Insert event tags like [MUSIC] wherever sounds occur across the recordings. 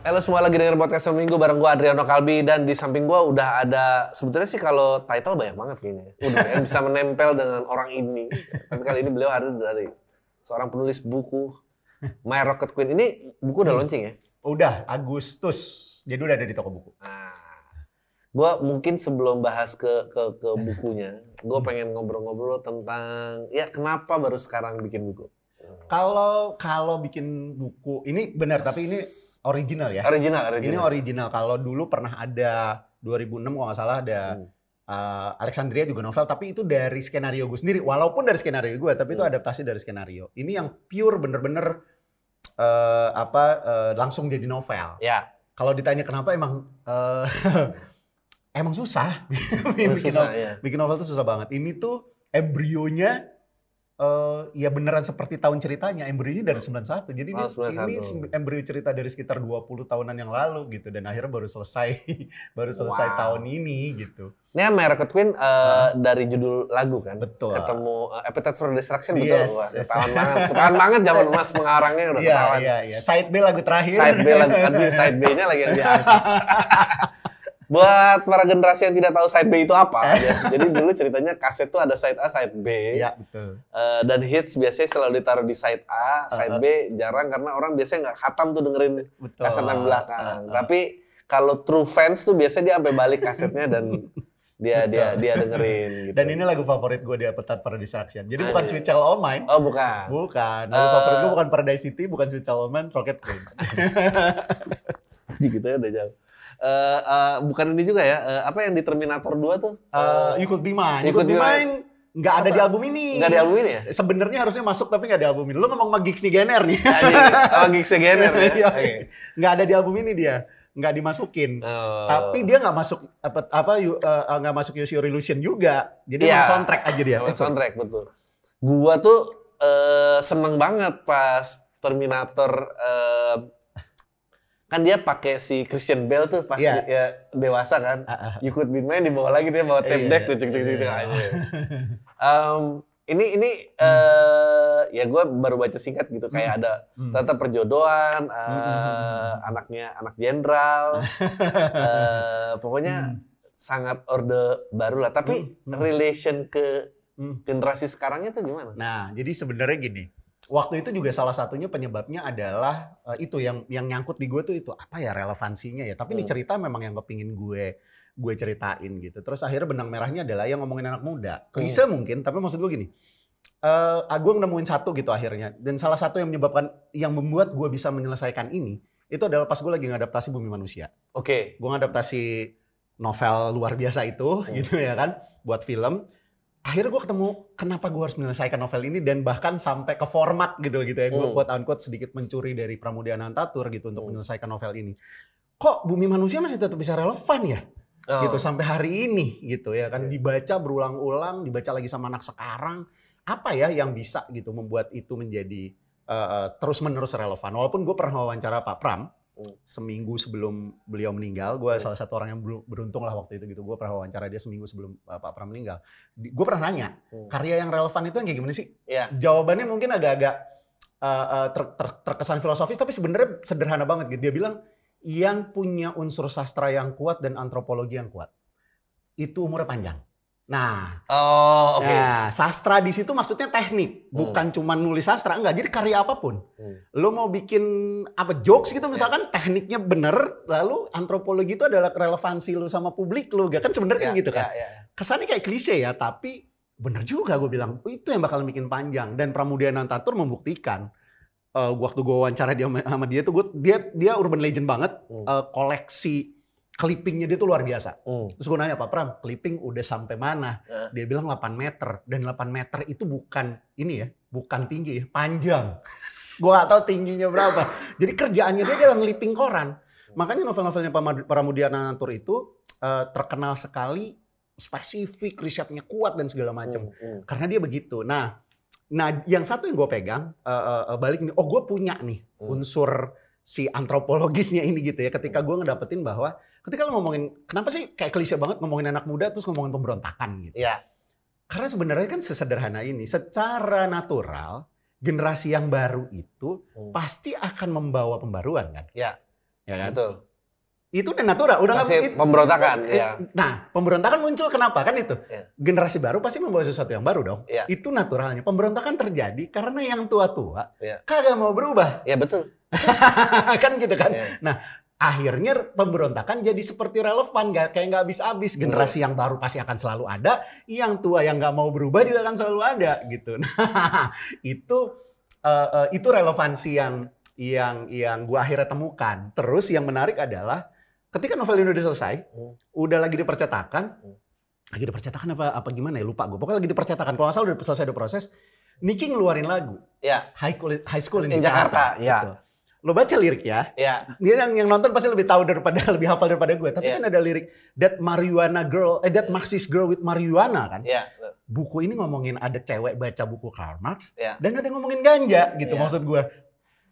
Halo semua lagi denger podcast Minggu bareng gue Adriano Kalbi dan di samping gue udah ada sebetulnya sih kalau title banyak banget kayaknya. Udah yang bisa menempel dengan orang ini. Tapi kali ini beliau ada dari seorang penulis buku My Rocket Queen. Ini buku udah launching ya? Udah, Agustus. Jadi udah ada di toko buku. Nah, gue mungkin sebelum bahas ke ke, ke bukunya, gue pengen ngobrol-ngobrol tentang ya kenapa baru sekarang bikin buku. Kalau kalau bikin buku ini benar tapi ini original ya. Original, original. Ini original. Kalau dulu pernah ada 2006 kalau nggak salah ada Hmm. uh, Alexandria juga novel tapi itu dari skenario gue sendiri. Walaupun dari skenario gue tapi itu Hmm. adaptasi dari skenario. Ini yang pure bener-bener uh, apa uh, langsung jadi novel. Ya, Kalau ditanya kenapa emang uh, [LAUGHS] emang susah [LAUGHS] bikin, susah novel, ya. bikin novel itu susah banget. Ini tuh embrionya eh ya beneran seperti tahun ceritanya. Embrionya dari 91. Jadi Oh, ini, 91. ini embrio cerita dari sekitar 20 tahunan yang lalu gitu dan akhirnya baru selesai [LAUGHS] baru selesai Wow. tahun ini gitu. Ini Rocket Queen eh, dari judul lagu kan? Betul. Ketemu uh, Appetite for Destruction Yes, betul. Wah, yes. ketahuan banget. Ketahuan banget zaman [LAUGHS] emas mengarangnya udah Iya, ketahuan. iya, iya. Side B lagu terakhir. Side B lagu aduh, [LAUGHS] side B-nya lagi yang diangkat. Buat para generasi yang tidak tahu side B itu apa, ya. jadi dulu ceritanya kaset tuh ada side A, side B, Iya, betul. Eh, dan hits biasanya selalu ditaruh di side A, side B jarang karena orang biasanya nggak khatam tuh dengerin Betul. kasetan belakang. Uh, uh. Tapi kalau true fans tuh biasanya dia sampai balik kasetnya dan [LAUGHS] dia dia dia dengerin gitu. Dan ini lagu favorit gue di Appetite for Destruction. Jadi bukan. Sweet Child O' Mine. Oh bukan. Bukan. Lagu Eh. favorit gue bukan Paradise City, bukan Sweet Child O' Mine, Rocket Queen. [LAUGHS] gitu ya udah jauh. Eh, eh, bukan ini juga ya, eh, apa yang di Terminator 2 tuh? Eh, you Could Be Mine. You You Could Be Could Be Mine nggak ada di album ini. Nggak di album ini ya? Sebenarnya harusnya masuk tapi nggak di album ini. Lu ngomong sama Gigs Gener nih. Jadi, oh, Geeks Gener ya? [LAUGHS] Iya. Nggak ada di album ini dia. Nggak dimasukin. Oh. Tapi dia nggak masuk apa apa eh, nggak masuk Use Your Illusion juga. Jadi Iya. emang soundtrack aja dia. Emang soundtrack betul. Gua tuh eh, seneng banget pas Terminator eh, kan dia pakai si Christian Bale tuh pas Iya. dia dewasa kan. Ah, ah. You could be mine dibawa lagi dia bawa tape Iya, deck tuh cek cek cek cek Iya. aja. [LAUGHS] Em, ini ini eh, ya gue baru baca singkat gitu kayak ada Hmm. ternyata perjodohan eh, Hmm, hmm, hmm, hmm. anaknya anak jenderal [LAUGHS] eh, pokoknya Hmm. sangat orde baru lah tapi Hmm, hmm. relation ke Hmm. generasi sekarangnya tuh gimana? Nah, jadi sebenarnya gini. Waktu itu juga salah satunya penyebabnya adalah eh, itu yang yang nyangkut di gue tuh itu apa ya relevansinya ya. Tapi ini Hmm. cerita memang yang kepingin gue gue ceritain gitu. Terus akhirnya benang merahnya adalah yang ngomongin anak muda. Hmm. Klise mungkin, tapi maksud gue gini. Eh, gue nemuin satu gitu akhirnya. Dan salah satu yang menyebabkan yang membuat gue bisa menyelesaikan ini itu adalah pas gue lagi ngadaptasi Bumi Manusia. Oke. Gue ngadaptasi novel luar biasa itu Hmm. gitu ya kan buat film akhirnya gue ketemu kenapa gue harus menyelesaikan novel ini dan bahkan sampai ke format gitu gitu ya gue Hmm. quote unquote sedikit mencuri dari Pramudia Nantatur gitu untuk Hmm. menyelesaikan novel ini kok bumi manusia masih tetap bisa relevan ya Oh. gitu sampai hari ini gitu ya kan dibaca berulang-ulang dibaca lagi sama anak sekarang apa ya yang bisa gitu membuat itu menjadi terus menerus relevan walaupun gue pernah wawancara Pak Pram. Seminggu sebelum beliau meninggal gue Hmm. salah satu orang yang ber- beruntung lah waktu itu gitu gue pernah wawancara dia seminggu sebelum uh, Pak Pram meninggal gue pernah nanya Hmm. karya yang relevan itu yang kayak gimana sih Iya. jawabannya mungkin agak-agak uh, uh, ter- ter- terkesan filosofis tapi sebenarnya sederhana banget gitu dia bilang yang punya unsur sastra yang kuat dan antropologi yang kuat itu umurnya panjang nah Oh, oke. Nah, sastra di situ maksudnya teknik, bukan cuma nulis sastra, enggak. Jadi karya apa pun. Hmm. Lo mau bikin apa jokes gitu misalkan tekniknya bener, lalu antropologi itu adalah relevansi lo sama publik lo, gak kan sebenarnya kan Ya, gitu kan. ya, ya. Kesannya kayak klise ya, tapi bener juga gue bilang "Oh, itu yang bakal bikin panjang dan Pramudia Nantatur membuktikan. Eh, waktu gue wawancara dia sama- dia tuh, gua, dia dia urban legend banget, Hmm. Eh, koleksi clippingnya dia tuh luar biasa. Hmm. Terus gue nanya, Pak Pram, clipping udah sampai mana? Eh. Dia bilang 8 meter. Dan 8 meter itu bukan ini ya, bukan tinggi ya, panjang. [LAUGHS] gue gak tahu tingginya berapa. Jadi kerjaannya dia adalah ngeliping koran. Makanya novel-novelnya Pramad- Pramudia Natur itu eh, terkenal sekali spesifik, risetnya kuat dan segala macam. Hmm, hmm. Karena dia begitu. Nah, nah yang satu yang gue pegang uh, uh, balik ini, oh gue punya nih Hmm. unsur si antropologisnya ini gitu ya. Ketika gue ngedapetin bahwa ketika lo ngomongin, kenapa sih kayak klise banget ngomongin anak muda terus ngomongin pemberontakan gitu. Ya, Karena sebenarnya kan sesederhana ini, secara natural generasi yang baru itu Hmm. pasti akan membawa pembaruan kan. Ya. Ya kan? betul. Itu udah natural, udah Pasti it- pemberontakan, Eh, ya. Nah, pemberontakan muncul kenapa kan itu? Ya. Generasi baru pasti membawa sesuatu yang baru dong. Ya. Itu naturalnya. Pemberontakan terjadi karena yang tua-tua Ya. kagak mau berubah. Ya betul. [LAUGHS] kan gitu kan. Ya. Akhirnya pemberontakan jadi seperti relevan, nggak kayak nggak habis-habis. Generasi yang baru pasti akan selalu ada, yang tua yang nggak mau berubah juga akan selalu ada gitu. [LAUGHS] Nah, itu eh, eh, itu relevansi yang yang yang gua akhirnya temukan. Terus yang menarik adalah ketika novel ini udah selesai, Hmm. udah lagi dipercetakan, Hmm. lagi dipercetakan apa apa gimana ya lupa gue. Pokoknya lagi dipercetakan. Kalau nggak salah udah selesai ada proses. Nicky ngeluarin lagu Ya, High School, High School in, In Jakarta. Jakarta, ya. gitu. Lo baca liriknya, ya, dia yang, yang nonton pasti lebih tahu daripada [LAUGHS] lebih hafal daripada gue. Tapi Iya. kan ada lirik that marijuana girl, eh that Marxist girl with marijuana kan. ya. Buku ini ngomongin ada cewek baca buku Karl Marx Iya. dan ada ngomongin ganja gitu Iya. maksud gue.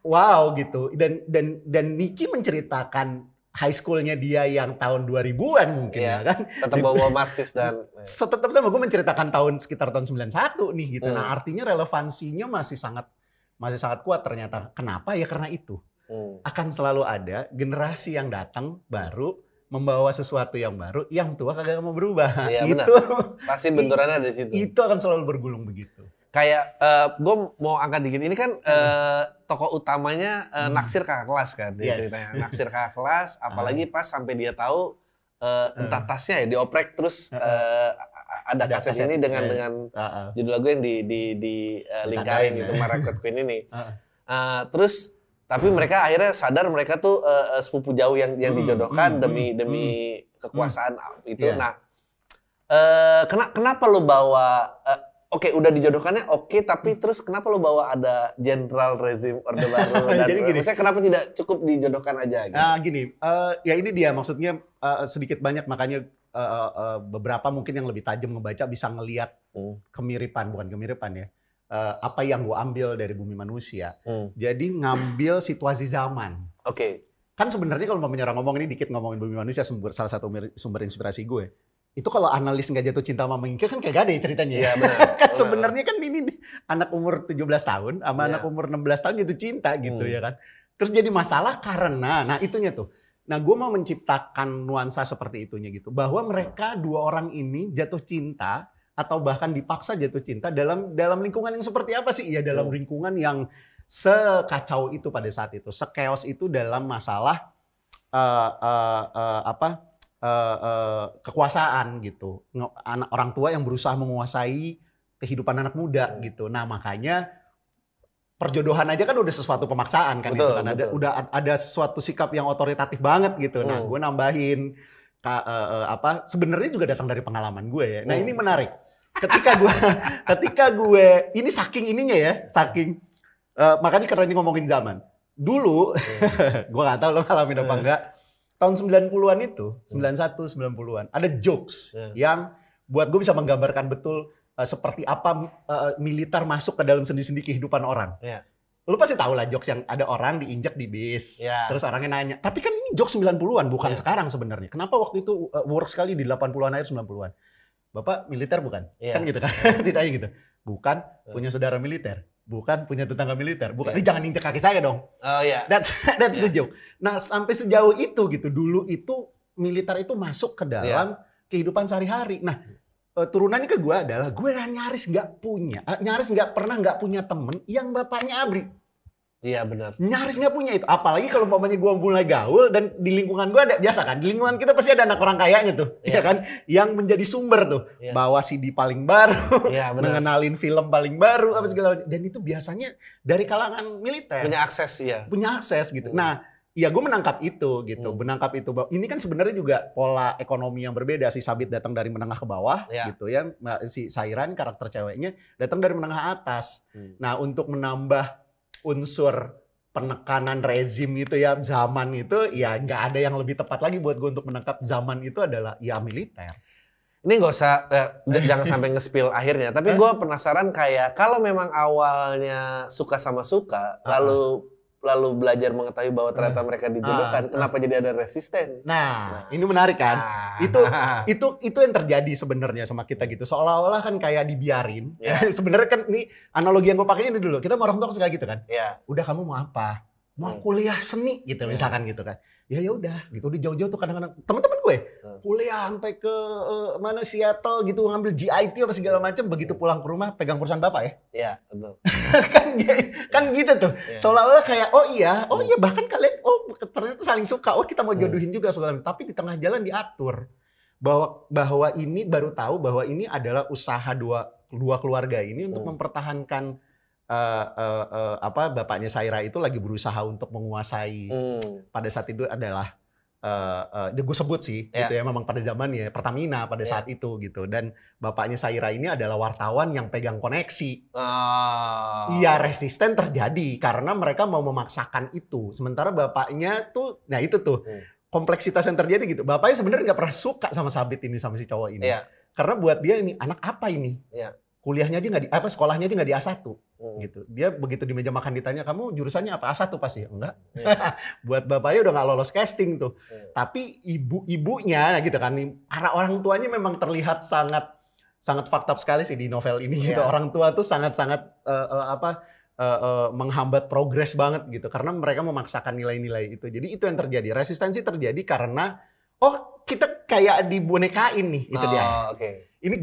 Wow gitu. Dan dan dan Niki menceritakan high schoolnya dia yang tahun 2000-an mungkin Iya. ya kan. Tetap bawa Marxis dan [LAUGHS] Tetap sama gue menceritakan tahun sekitar tahun 91 nih gitu. Hmm. Nah, artinya relevansinya masih sangat masih sangat kuat ternyata. Kenapa? Ya karena itu Hmm. akan selalu ada generasi yang datang baru membawa sesuatu yang baru, yang tua kagak mau berubah. Iya, itu pasti benturannya ada di situ. itu akan selalu bergulung begitu. Kayak gue mau angkat dikit ini kan eh, tokoh utamanya eh, Hmm. naksir kakak kelas kan dia Yes. ceritanya naksir kakak kelas [LAUGHS] apalagi pas sampai dia tahu eh, entah tasnya ya dioprek terus Uh. Ada, kaset, kaset, ini dengan iya. dengan Heeh. judul lagu yang di di di eh, lingkarin gitu ya. Marakot Queen ini. [LAUGHS] Heeh. Eh, terus tapi mereka akhirnya sadar mereka tuh eh, sepupu jauh yang yang Hmm, dijodohkan hmm, demi hmm, demi kekuasaan itu. Iya. Nah, eh kena, kenapa lo bawa eh, Oke, udah dijodohkannya oke, tapi terus kenapa lo bawa ada jenderal rezim orde baru [LAUGHS] dan Jadi gini. maksudnya kenapa tidak cukup dijodohkan aja gitu? Nah, gini, eh, ya ini dia maksudnya eh, sedikit banyak makanya eh, eh, eh, beberapa mungkin yang lebih tajam ngebaca bisa ngelihat Hmm. kemiripan bukan kemiripan ya. Eh, apa yang gue ambil dari bumi manusia. Hmm. Jadi ngambil situasi zaman. Oke. kan sebenarnya kalau mau menyerang ngomong ini dikit ngomongin bumi manusia sumber salah satu sumber inspirasi gue itu kalau analis nggak jatuh cinta sama Mengke kan kayak gak ada ya ceritanya ya. Iya [LAUGHS] kan benar. sebenarnya kan ini nih, anak umur 17 tahun sama Iya. anak umur 16 tahun jatuh cinta gitu Hmm. ya kan terus jadi masalah karena nah itunya tuh nah gue mau menciptakan nuansa seperti itunya gitu. Bahwa mereka dua orang ini jatuh cinta atau bahkan dipaksa jatuh cinta dalam dalam lingkungan yang seperti apa sih? Ya dalam lingkungan yang sekacau itu pada saat itu. Sekeos itu dalam masalah eh, eh, eh, apa eh, eh, kekuasaan gitu. Anak orang tua yang berusaha menguasai kehidupan anak muda gitu. Nah makanya perjodohan aja kan udah sesuatu pemaksaan kan Betul, itu kan ada udah ad- ada suatu sikap yang otoritatif banget gitu nah Hmm. gue nambahin ka- eh, apa sebenarnya juga datang dari pengalaman gue ya nah Hmm. ini menarik ketika gue [LAUGHS] ketika gue ini saking ininya ya saking eh, makanya karena ini ngomongin zaman dulu [LAUGHS] gue nggak tahu lo ngalamin apa Hmm. enggak tahun 90-an itu 91 90-an ada jokes Hmm. yang buat gue bisa menggambarkan betul eh, seperti apa eh, militer masuk ke dalam sendi-sendi kehidupan orang. Iya. Lu pasti tahu lah jokes yang ada orang diinjak di bis. Iya. Terus orangnya nanya, tapi kan ini jokes 90-an bukan Iya. sekarang sebenarnya. Kenapa waktu itu eh, work sekali di 80-an akhir 90-an? Bapak militer bukan? Iya. Kan gitu kan. [LAUGHS] Ditanya gitu. Bukan punya saudara militer. Bukan punya tetangga militer. Bukan. Ini jangan injek kaki saya dong. Oh iya. That's [LAUGHS] that's the joke. Nah, sampai sejauh itu gitu. Dulu itu militer itu masuk ke dalam kehidupan sehari-hari. Nah, turunannya ke gue adalah gue nyaris nggak punya, eh, nyaris nggak pernah nggak punya temen yang bapaknya abri. Iya benar. Nyaris nggak punya itu. Apalagi kalau umpamanya gue mulai gaul dan di lingkungan gue ada biasa kan. Di lingkungan kita pasti ada anak orang kayanya tuh, Iya. ya kan? Yang menjadi sumber tuh. Iya. Bawa CD paling baru, Iya benar. mengenalin film paling baru, apa segala macam. Dan itu biasanya dari kalangan militer Punya akses ya. punya akses gitu. Hmm. Nah, ya gue menangkap itu gitu, Hmm. menangkap itu. Ini kan sebenarnya juga pola ekonomi yang berbeda. Si Sabit datang dari menengah ke bawah Ya. gitu ya. Si Sairan karakter ceweknya datang dari menengah atas. Hmm. Nah, untuk menambah unsur penekanan rezim itu ya zaman itu ya nggak ada yang lebih tepat lagi buat gue untuk menangkap zaman itu adalah ya militer. ini nggak usah eh, jangan sampai nge-spill akhirnya, tapi gue penasaran kayak kalau memang awalnya suka sama suka, Ah. lalu lalu belajar mengetahui bahwa ternyata mereka dijodohkan, Ah. kenapa jadi ada resisten? Nah, ini menarik kan? Ah. Itu [LAUGHS] itu itu yang terjadi sebenarnya sama kita gitu. Seolah-olah kan kayak dibiarin. Ya. [LAUGHS] sebenarnya kan ini analogi yang gue pakai ini dulu. Kita tua suka gitu kan. ya, Udah kamu mau apa? Mau Hmm. kuliah seni gitu Ya. misalkan gitu kan. Ya ya udah gitu. Udah jauh-jauh tuh kadang-kadang teman-teman gue Hmm. kuliah sampai ke eh, mana Seattle gitu ngambil GIT apa segala macam begitu pulang ke rumah pegang perusahaan bapak ya. ya, betul. [LAUGHS] kan kan gitu tuh. Ya. Seolah-olah kayak oh iya, oh iya bahkan kalian oh ternyata saling suka. Oh kita mau Hmm. jodohin juga segala. Tapi di tengah jalan diatur bahwa bahwa ini baru tahu bahwa ini adalah usaha dua dua keluarga ini untuk Hmm. mempertahankan eh, eh, eh, apa bapaknya Saira itu lagi berusaha untuk menguasai Hmm. pada saat itu adalah eh eh, gue sebut sih Ya. gitu ya memang pada zamannya Pertamina pada Ya. saat itu gitu dan bapaknya Saira ini adalah wartawan yang pegang koneksi Ah. Iya resisten terjadi karena mereka mau memaksakan itu. Sementara bapaknya tuh, nah itu tuh Hmm. kompleksitas yang terjadi gitu. Bapaknya sebenarnya nggak pernah suka sama Sabit ini sama si cowok ini. Iya. Karena buat dia ini anak apa ini? Iya. Kuliahnya aja nggak di apa sekolahnya aja nggak di A1 Hmm. gitu. Dia begitu di meja makan ditanya kamu jurusannya apa A1 pasti enggak. Iya. [LAUGHS] buat bapaknya udah nggak lolos casting tuh. Iya. Tapi ibu-ibunya nah gitu kan, arah orang tuanya memang terlihat sangat sangat fakta sekali sih di novel ini gitu. Iya. Orang tua tuh sangat-sangat eh, eh, apa eh, eh, menghambat progres banget gitu karena mereka memaksakan nilai-nilai itu. Jadi itu yang terjadi. Resistensi terjadi karena oh kita kayak dibonekain nih itu dia. Oh, Oke. Ini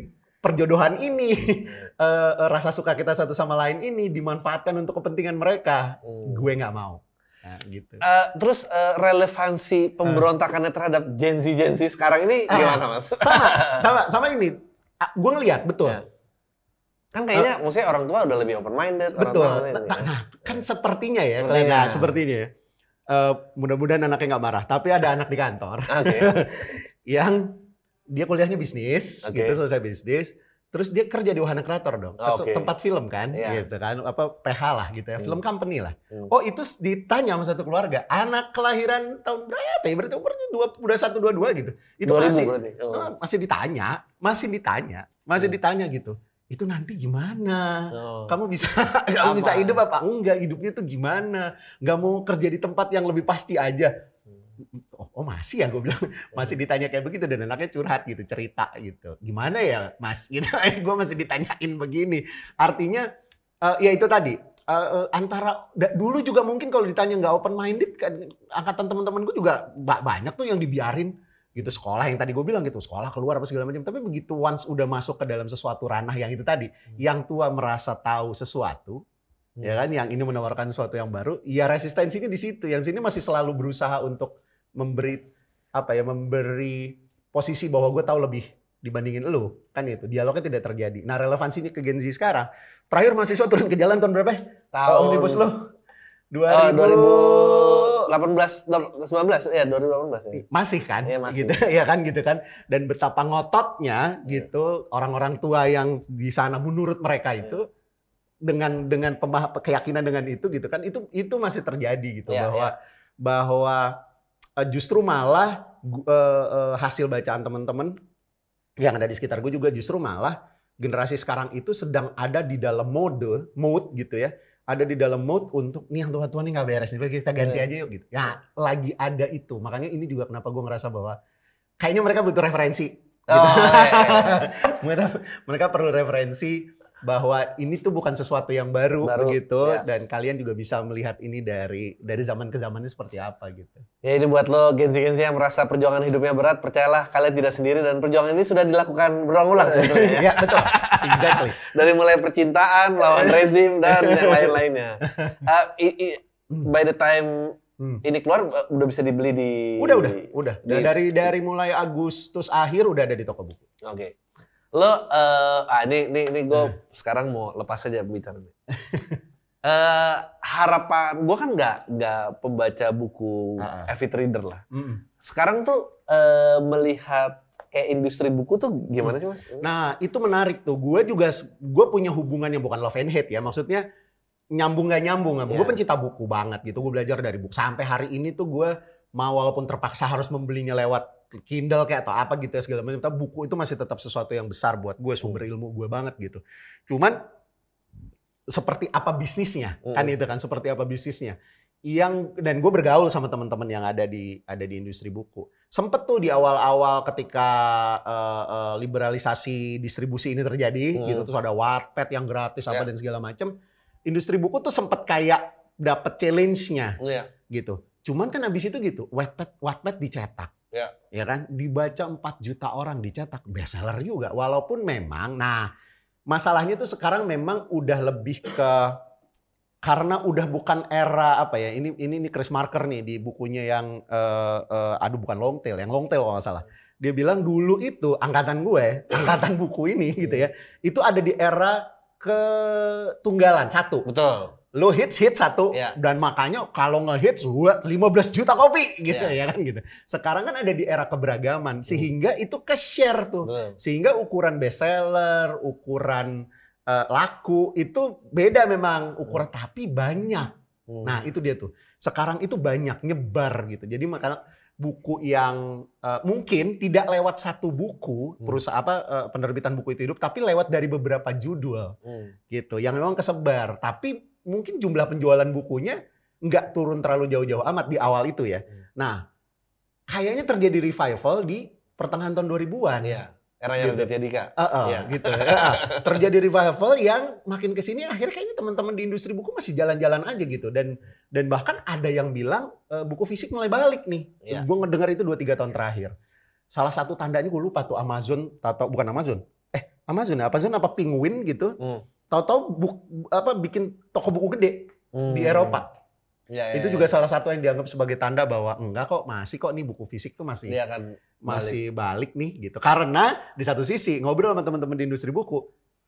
perjodohan ini [LAUGHS] eh, eh, rasa suka kita satu sama lain ini dimanfaatkan untuk kepentingan mereka. Hmm. Gue nggak mau. Nah, gitu. Eh, terus eh, relevansi pemberontakannya terhadap Gen Z Gen Z sekarang ini Ah. gimana mas? [LAUGHS] sama sama [LAUGHS] sama ini gue ngelihat betul Ya. Kan kayaknya maksudnya orang tua udah lebih open minded. betul nah, nah, kan sepertinya ya Sepertinya. kelihatan sepertinya ya. Eh, mudah-mudahan anaknya nggak marah tapi ada anak di kantor Oke. yang dia kuliahnya bisnis Oke. gitu selesai bisnis terus dia kerja di wahana kreator dong Oh, oke. tempat film kan Iya. gitu kan apa PH lah gitu ya Hmm. film company lah Hmm. oh itu ditanya sama satu keluarga anak kelahiran tahun berapa ya berarti umurnya dua udah satu dua dua gitu itu 2000 masih berarti. Oh. Masih ditanya, masih ditanya, masih Hmm. ditanya gitu. Itu nanti gimana? Oh. Kamu bisa [LAUGHS] kamu Apa? bisa hidup apa enggak? Hidupnya tuh gimana? Nggak mau kerja di tempat yang lebih pasti aja. Oh, oh masih ya? Gue bilang [LAUGHS] masih ditanya kayak begitu dan anaknya curhat gitu cerita gitu. Gimana ya mas? [LAUGHS] Gitu gue masih ditanyain begini. Artinya eh, ya itu tadi eh, antara da- dulu juga mungkin kalau ditanya nggak open minded kan angkatan teman-teman gue juga ba- banyak tuh yang dibiarin. Gitu sekolah yang tadi gue bilang gitu sekolah keluar apa segala macam. Tapi begitu once udah masuk ke dalam sesuatu ranah yang itu tadi yang tua merasa tahu sesuatu ya kan yang ini menawarkan sesuatu yang baru ya resistensinya di situ. Yang sini masih selalu berusaha untuk memberi apa ya memberi posisi bahwa gue tahu lebih dibandingin lu kan itu dialognya tidak terjadi nah relevansinya ke Gen Z sekarang terakhir mahasiswa turun ke jalan tahun berapa ya? Tahun omnibus law? Oh, 2000 2018, 19 ya 2018 ya. masih kan Iya, masih. gitu [LAUGHS] ya kan gitu kan dan betapa ngototnya Iya. gitu orang-orang tua yang di sana menurut mereka Iya. itu dengan dengan pemah keyakinan dengan itu gitu kan itu itu masih terjadi gitu Iya, bahwa iya. bahwa eh, justru malah eh, eh, hasil bacaan teman-teman yang ada di sekitar gue juga justru malah generasi sekarang itu sedang ada di dalam mode mode gitu ya ada di dalam mode untuk nih yang tua-tua nih nggak beres nih kita ganti Iya. aja yuk gitu ya lagi ada itu makanya ini juga kenapa gue ngerasa bahwa kayaknya mereka butuh referensi Oh, iya, iya. [LAUGHS] mereka mereka perlu referensi bahwa ini tuh bukan sesuatu yang baru, Baru, begitu ya. dan kalian juga bisa melihat ini dari dari zaman ke zaman ini seperti apa gitu. Ya ini buat lo Gen Z Gen Z yang merasa perjuangan hidupnya berat, percayalah kalian tidak sendiri dan perjuangan ini sudah dilakukan berulang-ulang [LAUGHS] sebetulnya ya. ya betul, exactly. [LAUGHS] Dari mulai percintaan, lawan [LAUGHS] rezim dan yang lain-lainnya. Uh, i- i- by the time Hmm. ini keluar uh, udah bisa dibeli di Udah udah udah di- dari dari mulai Agustus akhir udah ada di toko buku. Oke. Lo eh ah ini ini ini gue [LAUGHS] sekarang mau lepas aja bicara nih. Eh harapan gue kan nggak nggak pembaca buku ah. avid reader lah. Mm-mm. Sekarang tuh eh melihat kayak industri buku tuh gimana sih mas? Nah itu menarik tuh. Gue juga gue punya hubungan yang bukan love and hate ya. Maksudnya nyambung gak nyambung. Gue Iya. pencinta buku banget gitu. Gue belajar dari buku. Sampai hari ini tuh gue mau walaupun terpaksa harus membelinya lewat Kindle kayak atau apa gitu ya segala macam. Tapi buku itu masih tetap sesuatu yang besar buat gue sumber ilmu gue banget gitu. Cuman seperti apa bisnisnya kan itu kan seperti apa bisnisnya yang dan gue bergaul sama teman-teman yang ada di ada di industri buku sempet tuh di awal-awal ketika eh, eh, liberalisasi distribusi ini terjadi Mm. gitu terus ada Wattpad yang gratis apa Ya. dan segala macam industri buku tuh sempet kayak dapet challenge-nya Iya. gitu cuman kan abis itu gitu Wattpad Wattpad dicetak Ya. ya kan? Dibaca 4 juta orang dicetak bestseller juga. Walaupun memang nah masalahnya tuh sekarang memang udah lebih ke karena udah bukan era apa ya ini ini ini Chris Marker nih di bukunya yang eh, eh, aduh bukan long tail yang long tail kalau nggak salah. Dia bilang dulu itu angkatan gue angkatan buku ini gitu ya itu ada di era ketunggalan satu. Betul. Lo hits hits satu Iya. dan makanya kalau ngehits gua 15 juta kopi gitu Iya. ya kan gitu. Sekarang kan ada di era keberagaman sehingga itu ke share tuh. Betul. Sehingga ukuran bestseller, ukuran eh, laku itu beda memang ukuran tapi banyak. Hmm. Nah, itu dia tuh. Sekarang itu banyak nyebar gitu. Jadi makanya buku yang eh, mungkin tidak lewat satu buku Hmm. perusahaan apa eh, penerbitan buku itu hidup tapi lewat dari beberapa judul Hmm. gitu yang memang kesebar tapi mungkin jumlah penjualan bukunya nggak turun terlalu jauh-jauh amat di awal itu ya Hmm. nah kayaknya terjadi revival di pertengahan tahun 2000-an Iya. Eranya Gitu. Raditya Dika. Eh, eh, Iya. gitu eh. terjadi revival yang makin ke sini akhirnya kayaknya teman-teman di industri buku masih jalan-jalan aja gitu dan dan bahkan ada yang bilang eh, buku fisik mulai balik nih Iya. gue ngedengar itu 2-3 tahun terakhir salah satu tandanya gue lupa tuh Amazon atau bukan Amazon eh Amazon ya Amazon apa Penguin gitu Hmm. Tahu-tahu buk- apa bikin toko buku gede Hmm. di Eropa. Iya, iya, itu iya. juga salah satu yang dianggap sebagai tanda bahwa enggak kok masih kok nih buku fisik tuh masih dia akan masih balik. nih gitu. Karena di satu sisi ngobrol sama teman-teman di industri buku,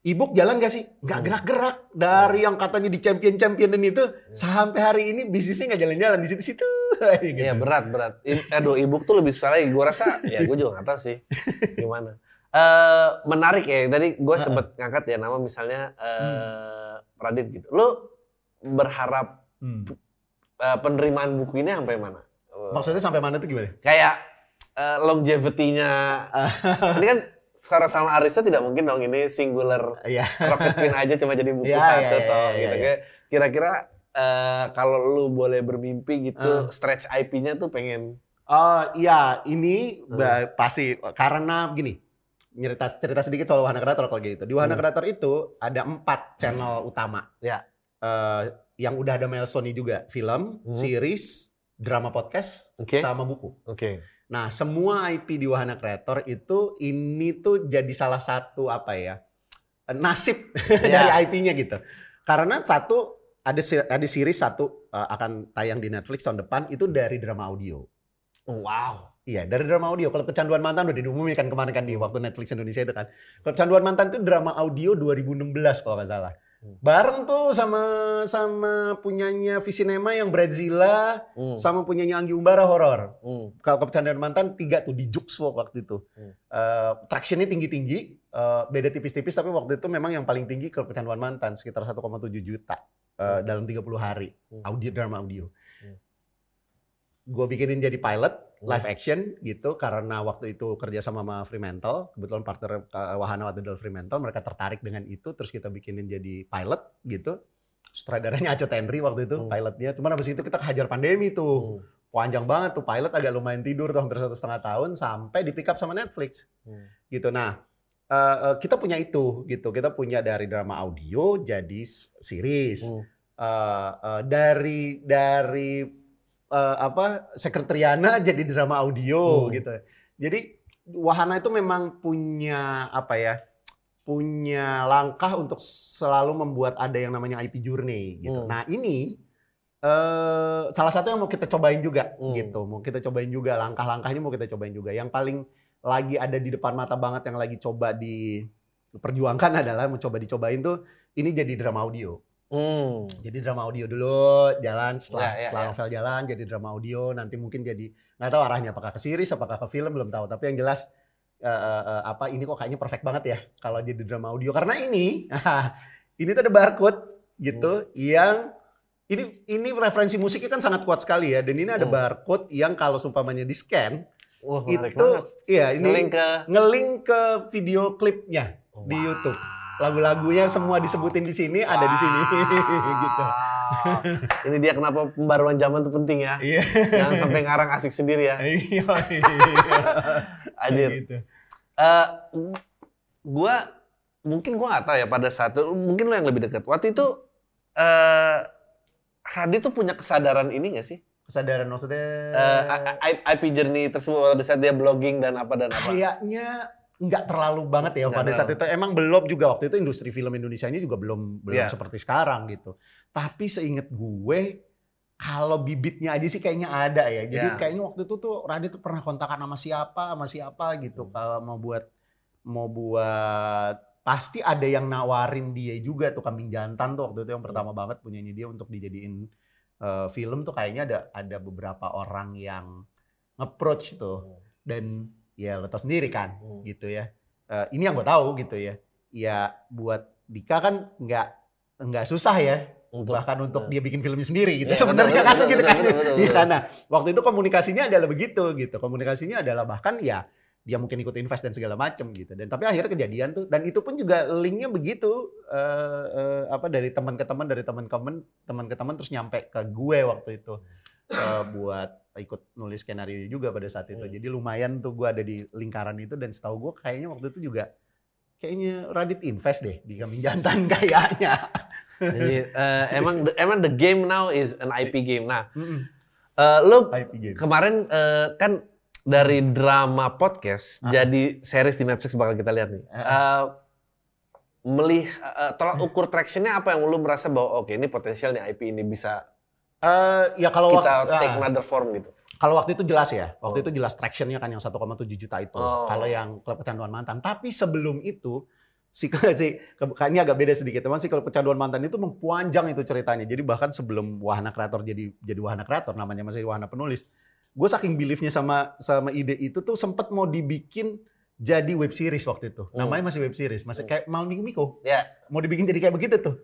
e-book jalan gak sih? Nggak Hmm. gerak-gerak dari yang katanya di champion-championin itu sampai hari ini bisnisnya nggak jalan-jalan di situ-situ. gitu. Iya berat berat. I, aduh ebook tuh lebih susah lagi. Gue rasa ya gue juga nggak tahu sih gimana. Eh menarik ya. Tadi gue sempet ngangkat ya nama misalnya eh Radit gitu. Lu berharap Hmm. eh, penerimaan buku ini sampai mana? Maksudnya sampai mana tuh gimana? kayak eh, longevity-nya. [LAUGHS] ini kan sekarang sama Arista tidak mungkin dong ini singular Iya. rocket pin aja cuma jadi buku [LAUGHS] Iya, satu iya, iya, toh iya, gitu. Kayak Kira-kira eh, kalau lu boleh bermimpi gitu Eh. stretch IP-nya tuh pengen Oh iya, ini Hmm. pasti karena begini. Cerita cerita sedikit soal Wahana Kreator kalau gitu. Di Wahana Hmm. Kreator itu ada empat channel utama. Ya. Eh, yang udah ada milestone juga, film, Hmm. series, drama podcast, Oke. sama buku. Oke. Nah, semua IP di Wahana Kreator itu ini tuh jadi salah satu apa ya? nasib [LAUGHS] dari IP-nya gitu. Karena satu ada ada series satu eh, akan tayang di Netflix tahun depan itu dari drama audio. Wow. Iya, dari drama audio. Kalau Kecanduan Mantan udah diumumin kan kemarin kan di waktu Netflix Indonesia itu kan. Kalau Kecanduan Mantan itu drama audio 2016 kalau nggak salah. Hmm. Bareng tuh sama sama punyanya Visinema yang Bradzilla, Hmm. sama punyanya Anggi Umbara horor. Hmm. Kalau Kecanduan Mantan tiga tuh di Jux waktu itu. Hmm. Eh, tractionnya tinggi-tinggi, eh, beda tipis-tipis tapi waktu itu memang yang paling tinggi ke Kecanduan Mantan sekitar 1,7 juta eh, Hmm. dalam 30 hari Hmm. audio drama audio. Hmm. Gue bikinin jadi pilot Hmm. Live action gitu karena waktu itu kerja sama sama Fremantle, kebetulan partner uh, Wahana waktu itu Fremantle, mereka tertarik dengan itu terus kita bikinin jadi pilot gitu. Sutradaranya Aco Tenri waktu itu Hmm. pilotnya. Cuman habis itu kita kehajar pandemi tuh. Hmm. Panjang banget tuh pilot agak lumayan tidur tuh hampir satu setengah tahun sampai di pick up sama Netflix Hmm. gitu. Nah, eh, kita punya itu gitu. Kita punya dari drama audio jadi series. Hmm. Eh, eh, dari dari eh, apa sekretariana [LAUGHS] jadi drama audio Hmm. gitu. Jadi Wahana itu memang punya apa ya? punya langkah untuk selalu membuat ada yang namanya IP journey gitu. Hmm. Nah, ini eh salah satu yang mau kita cobain juga Hmm. gitu. Mau kita cobain juga langkah-langkahnya mau kita cobain juga. Yang paling lagi ada di depan mata banget yang lagi coba diperjuangkan [LAUGHS] adalah mau coba dicobain tuh ini jadi drama audio. Hmm. Jadi drama audio dulu jalan setelah Ya, ya, setelah ya. novel jalan jadi drama audio nanti mungkin jadi nggak tahu arahnya apakah ke series apakah ke film belum tahu tapi yang jelas eh, eh, eh, apa ini kok kayaknya perfect banget ya kalau jadi drama audio karena ini [LAUGHS] ini tuh ada barcode gitu Hmm. yang Ini ini referensi musiknya kan sangat kuat sekali ya. Dan ini ada Hmm. barcode yang kalau sumpamanya di scan Wah, menarik itu iya ini Ngelink ke ke video klipnya di Wah. YouTube. Lagu-lagunya semua disebutin di sini ada di sini [LAUGHS] gitu. Ini dia kenapa pembaruan zaman itu penting ya. Iya. Jangan sampai ngarang asik sendiri ya. Iya. iya. Anjir. Gitu. Eh, gua mungkin gua nggak tahu ya pada saat itu mungkin lo yang lebih dekat. Waktu itu eh Radit tuh punya kesadaran ini gak sih? Kesadaran maksudnya Eh, I- I- IP journey tersebut pada saat dia blogging dan apa dan apa. kayaknya nggak terlalu banget ya Nggak pada saat itu emang belum juga waktu itu industri film Indonesia ini juga belum belum Iya. seperti sekarang gitu tapi seinget gue kalau bibitnya aja sih kayaknya ada ya jadi Iya. kayaknya waktu itu tuh Radit tuh pernah kontakan sama siapa sama siapa gitu Hmm. kalau mau buat mau buat pasti ada yang nawarin dia juga tuh kambing jantan tuh waktu itu yang pertama Hmm. banget punyanya dia untuk dijadiin eh, film tuh kayaknya ada ada beberapa orang yang nge-approach tuh Hmm. dan ya lo tau sendiri kan Hmm. gitu ya. Eh, ini yang gue tahu gitu ya. Ya buat Dika kan nggak nggak susah ya. Untuk bahkan untuk Iya. dia bikin filmnya sendiri gitu. Iya, sebenarnya kan betul, gitu betul, kan. betul, betul, Iya, nah waktu itu komunikasinya adalah begitu gitu. Komunikasinya adalah bahkan ya dia mungkin ikut invest dan segala macam gitu. Dan tapi akhirnya kejadian tuh dan itu pun juga linknya begitu eh, eh, apa dari teman ke teman dari teman ke teman teman ke teman terus nyampe ke gue waktu itu. Eh, buat ikut nulis skenario juga pada saat itu Hmm. jadi lumayan tuh gue ada di lingkaran itu dan setahu gue kayaknya waktu itu juga kayaknya Radit invest deh di kambing jantan [LAUGHS] kayaknya Jadi eh, emang the, emang the game now is an IP game. Nah, Mm-mm. eh, lo IP game kemarin eh, kan dari drama podcast Ah. jadi series di Netflix bakal kita lihat nih. Ah. Eh, melih eh, tolak ukur tractionnya apa yang lu merasa bahwa oke ini potensial nih IP ini bisa Eh, ya kalau kita wak- take ah. another form gitu. Kalau waktu itu jelas ya, waktu Oh. itu jelas tractionnya kan yang 1,7 juta itu. Oh. Kalau yang klub kecanduan mantan. Tapi sebelum itu, si, [LAUGHS] si ini agak beda sedikit. Teman si klub kecanduan mantan itu mempanjang itu ceritanya. Jadi bahkan sebelum wahana kreator jadi jadi wahana kreator, namanya masih wahana penulis. Gue saking beliefnya sama sama ide itu tuh sempet mau dibikin jadi web series waktu itu. Hmm. Namanya masih web series, masih Hmm. kayak Minggu Miko. Ya. Mau dibikin jadi kayak begitu tuh.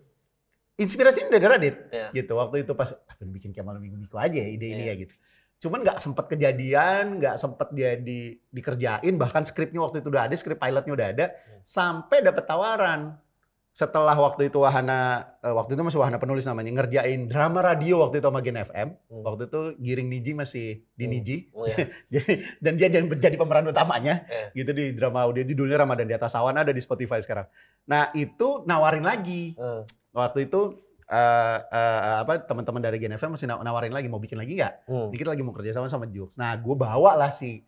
Inspirasinya dari Radit Ya. gitu waktu itu pas ah, pengen bikin kayak malam minggu minggu aja ya ide ini Iya. ya gitu cuman nggak sempet kejadian nggak sempet dia di, dikerjain bahkan skripnya waktu itu udah ada skrip pilotnya udah ada Hmm. sampai dapet tawaran setelah waktu itu wahana eh, waktu itu masih wahana penulis namanya ngerjain drama radio waktu itu sama Gen FM Hmm. waktu itu Giring Niji masih di Hmm. Niji Oh, ya. [LAUGHS] jadi dan dia jadi jadi pemeran utamanya Iya. gitu di drama audio judulnya Ramadan di atas awan ada di Spotify sekarang nah itu nawarin lagi Eh, waktu itu eh, eh, apa teman-teman dari Gen FM masih naw- nawarin lagi mau bikin lagi nggak? hmm. Dikit lagi mau kerja sama sama Jux. Nah, gue bawa lah si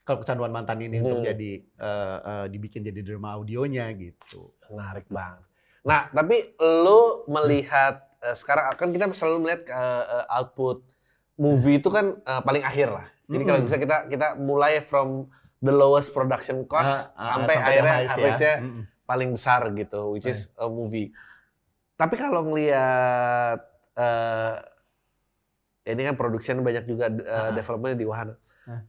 kalau kecanduan mantan ini untuk Hmm. jadi eh, eh, dibikin jadi drama audionya gitu. Menarik banget. Nah, tapi lu melihat eh, sekarang kan kita selalu melihat eh, eh, output movie itu kan eh, paling akhir lah. Jadi kalau Mm-mm. bisa kita kita mulai from the lowest production cost Ah, ah, sampai, yang akhirnya ya. harusnya Mm-mm. paling besar gitu, which is a movie. Tapi kalau ngelihat eh ini kan production banyak juga eh, Ah. development di wahana. Ah.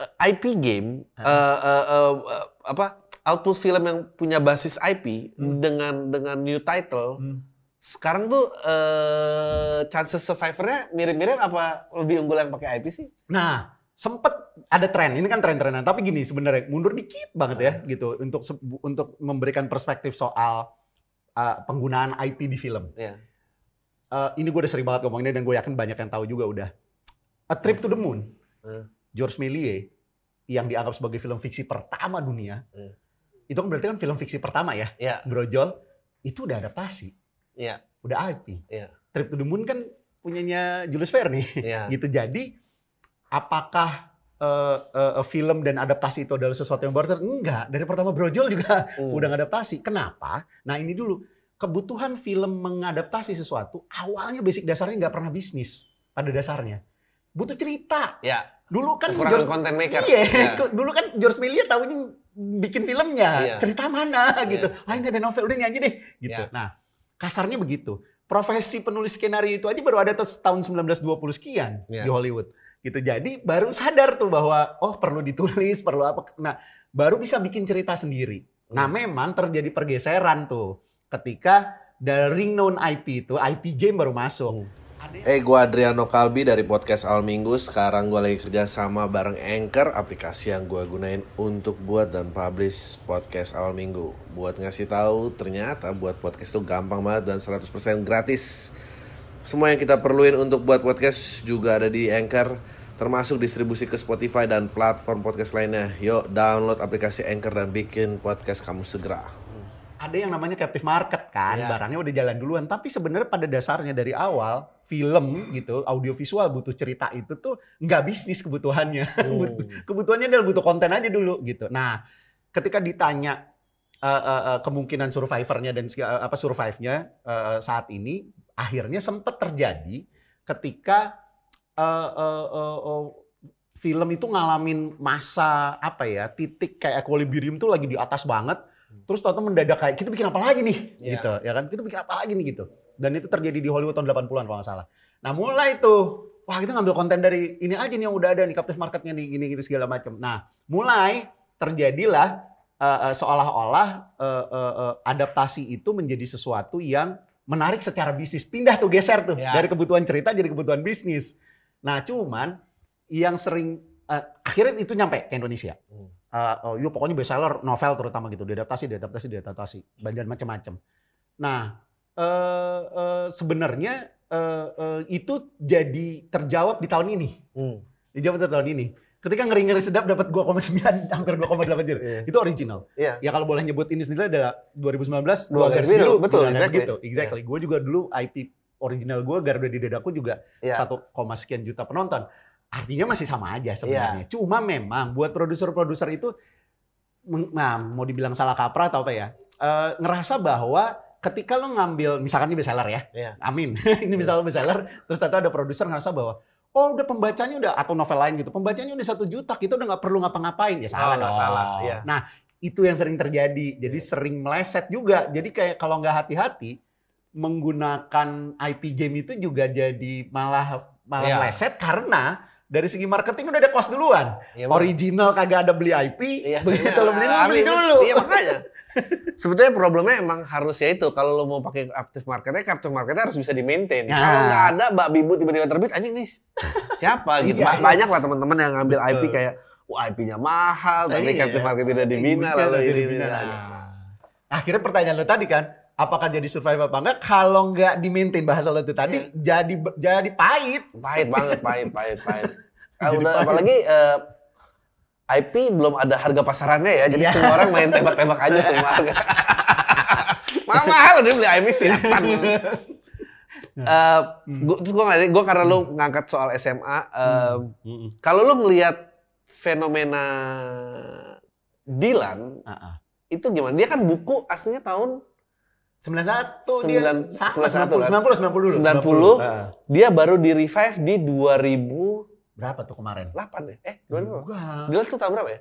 Eh, IP game Ah. eh, eh, eh, eh, apa output film yang punya basis IP Hmm. dengan dengan new title Hmm. sekarang tuh eh chances survivornya mirip-mirip apa lebih unggul yang pakai IP sih? Nah, sempet ada tren. Ini kan tren-trenan. Tapi gini sebenarnya mundur dikit banget ya gitu untuk untuk memberikan perspektif soal uh, penggunaan IP di film. Iya. Uh, ini gue udah sering banget ngomonginnya dan gue yakin banyak yang tahu juga udah. A Trip to the Moon, Hmm. George Méliès yang dianggap sebagai film fiksi pertama dunia. Hmm. Itu kan berarti kan film fiksi pertama ya, Iya, Brojol. Itu udah adaptasi, iya, udah IP. Iya. Trip to the Moon kan punyanya Jules Verne. iya. [LAUGHS] gitu. Jadi apakah eh, eh, film dan adaptasi itu adalah sesuatu yang baru? Enggak. Dari pertama Brojol juga [LAUGHS] Hmm. udah ngadaptasi. Kenapa? Nah ini dulu kebutuhan film mengadaptasi sesuatu awalnya basic dasarnya nggak pernah bisnis pada dasarnya. Butuh cerita. Ya, Dulu kan George, content maker. iya, Ya. [LAUGHS] dulu kan George Méliès tahunya bikin filmnya, Iya. cerita mana gitu. Iya. Ah ini ada novel, udah ini aja deh gitu. Iya. Nah kasarnya begitu. Profesi penulis skenario itu aja baru ada tahun 1920 sekian Iya. di Hollywood. Gitu. Jadi baru sadar tuh bahwa oh perlu ditulis, perlu apa. Nah, baru bisa bikin cerita sendiri. Nah, Hmm. memang terjadi pergeseran tuh ketika dari known IP itu, IP game baru masuk. Eh, gue Adriano Kalbi dari podcast Al Minggu. Sekarang gue lagi kerja sama bareng Anchor, aplikasi yang gue gunain untuk buat dan publish podcast Al Minggu. Buat ngasih tahu, ternyata buat podcast itu gampang banget dan 100% gratis. Semua yang kita perluin untuk buat podcast juga ada di Anchor, termasuk distribusi ke Spotify dan platform podcast lainnya. Yuk, download aplikasi Anchor dan bikin podcast kamu segera ada yang namanya captive market kan, Iya. barangnya udah jalan duluan. Tapi sebenarnya pada dasarnya dari awal film gitu, audiovisual butuh cerita itu tuh nggak bisnis kebutuhannya. [LAUGHS] But- kebutuhannya adalah butuh konten aja dulu gitu. Nah, ketika ditanya eh, eh, eh, kemungkinan survivornya dan segala- apa survive-nya eh, saat ini, akhirnya sempat terjadi ketika eh, eh, eh, eh, film itu ngalamin masa apa ya titik kayak equilibrium tuh lagi di atas banget. Terus tahu mendadak kayak kita bikin apa lagi nih? Iya. gitu ya kan? Kita bikin apa lagi nih? Gitu. Dan itu terjadi di Hollywood tahun 80-an kalau nggak salah. Nah mulai tuh wah kita ngambil konten dari ini aja nih yang udah ada nih captive marketnya nih ini gitu segala macam nah mulai terjadilah eh, eh, seolah-olah eh, eh, eh, adaptasi itu menjadi sesuatu yang menarik secara bisnis. Pindah tuh geser tuh. Ya. dari kebutuhan cerita jadi kebutuhan bisnis. Nah cuman yang sering eh, akhirnya itu nyampe ke Indonesia. Hmm. uh, oh, yuk pokoknya bestseller novel terutama gitu. Diadaptasi diadaptasi diadaptasi. Dan macam-macam. Nah eh eh, sebenarnya eh, eh, itu jadi terjawab di tahun ini. Hmm. dijawab di tahun ini ketika ngeri-ngeri sedap dapat 2,9 [LAUGHS] hampir 2,8 juta Iya. itu original Iya. ya kalau boleh nyebut ini sendiri adalah 2019 Dua garis biru, betul, exactly. begitu exactly gue juga dulu IP original gue Garuda di dadaku juga Iya. satu koma sekian juta penonton. Artinya masih sama aja sebenarnya. Cuma memang buat produser-produser itu, nah mau dibilang salah kaprah atau apa ya, eh, ngerasa bahwa ketika lo ngambil, misalkan ini bestseller ya, Iya. amin, [LAUGHS] ini misalnya bestseller, terus ternyata ada produser ngerasa bahwa, oh udah pembacanya udah, atau novel lain gitu, pembacanya udah satu juta, kita udah nggak perlu ngapa-ngapain. Ya salah nggak dong. salah, iya. Nah itu yang sering terjadi, jadi Iya. sering meleset juga. Jadi kayak kalau nggak hati-hati, menggunakan IP game itu juga jadi malah malah Iya. meleset karena dari segi marketing udah ada cost duluan. Iya. Original kagak ada beli IP, Iya. begitu lo beli lo [LAUGHS] beli iya, dulu. Iya makanya. Sebetulnya problemnya emang harusnya itu kalau lo mau pakai active marketnya, active marketnya harus bisa di maintain. Nah. Kalau nggak ada Mbak Bibu tiba-tiba terbit, anjing nih siapa gitu. Iya, iya. Banyak lah teman-teman yang ngambil IP Betul. kayak, wah IP-nya mahal, tapi Iya. captive market tidak dibina, lalu ini, dibina. Nah, Akhirnya pertanyaan lo tadi kan, apakah jadi survive apa enggak? Kalau nggak di maintain bahasa lo itu tadi, Iya. jadi jadi pahit. Pahit banget, pahit, pahit, pahit. Ah, [LAUGHS] Jadi udah, pahit. apalagi eh, IP belum ada harga pasarannya ya, jadi Iya. semua orang main tembak-tembak aja semua [LAUGHS] harga. mahal mahal dia beli IP silakan. Eh, gua, terus gue ngeliat, gue karena lu ngangkat soal SMA, eh, kalau lu ngelihat fenomena Dilan itu gimana? Dia kan buku aslinya tahun 91 dia. Sembilan- Sama, 91 kan? 90, 90 dulu. 90. Ah. dia baru di revive di 2008 Berapa tuh kemarin? ya? Eh, 2000 Enggak. Dilan tuh tahun berapa ya?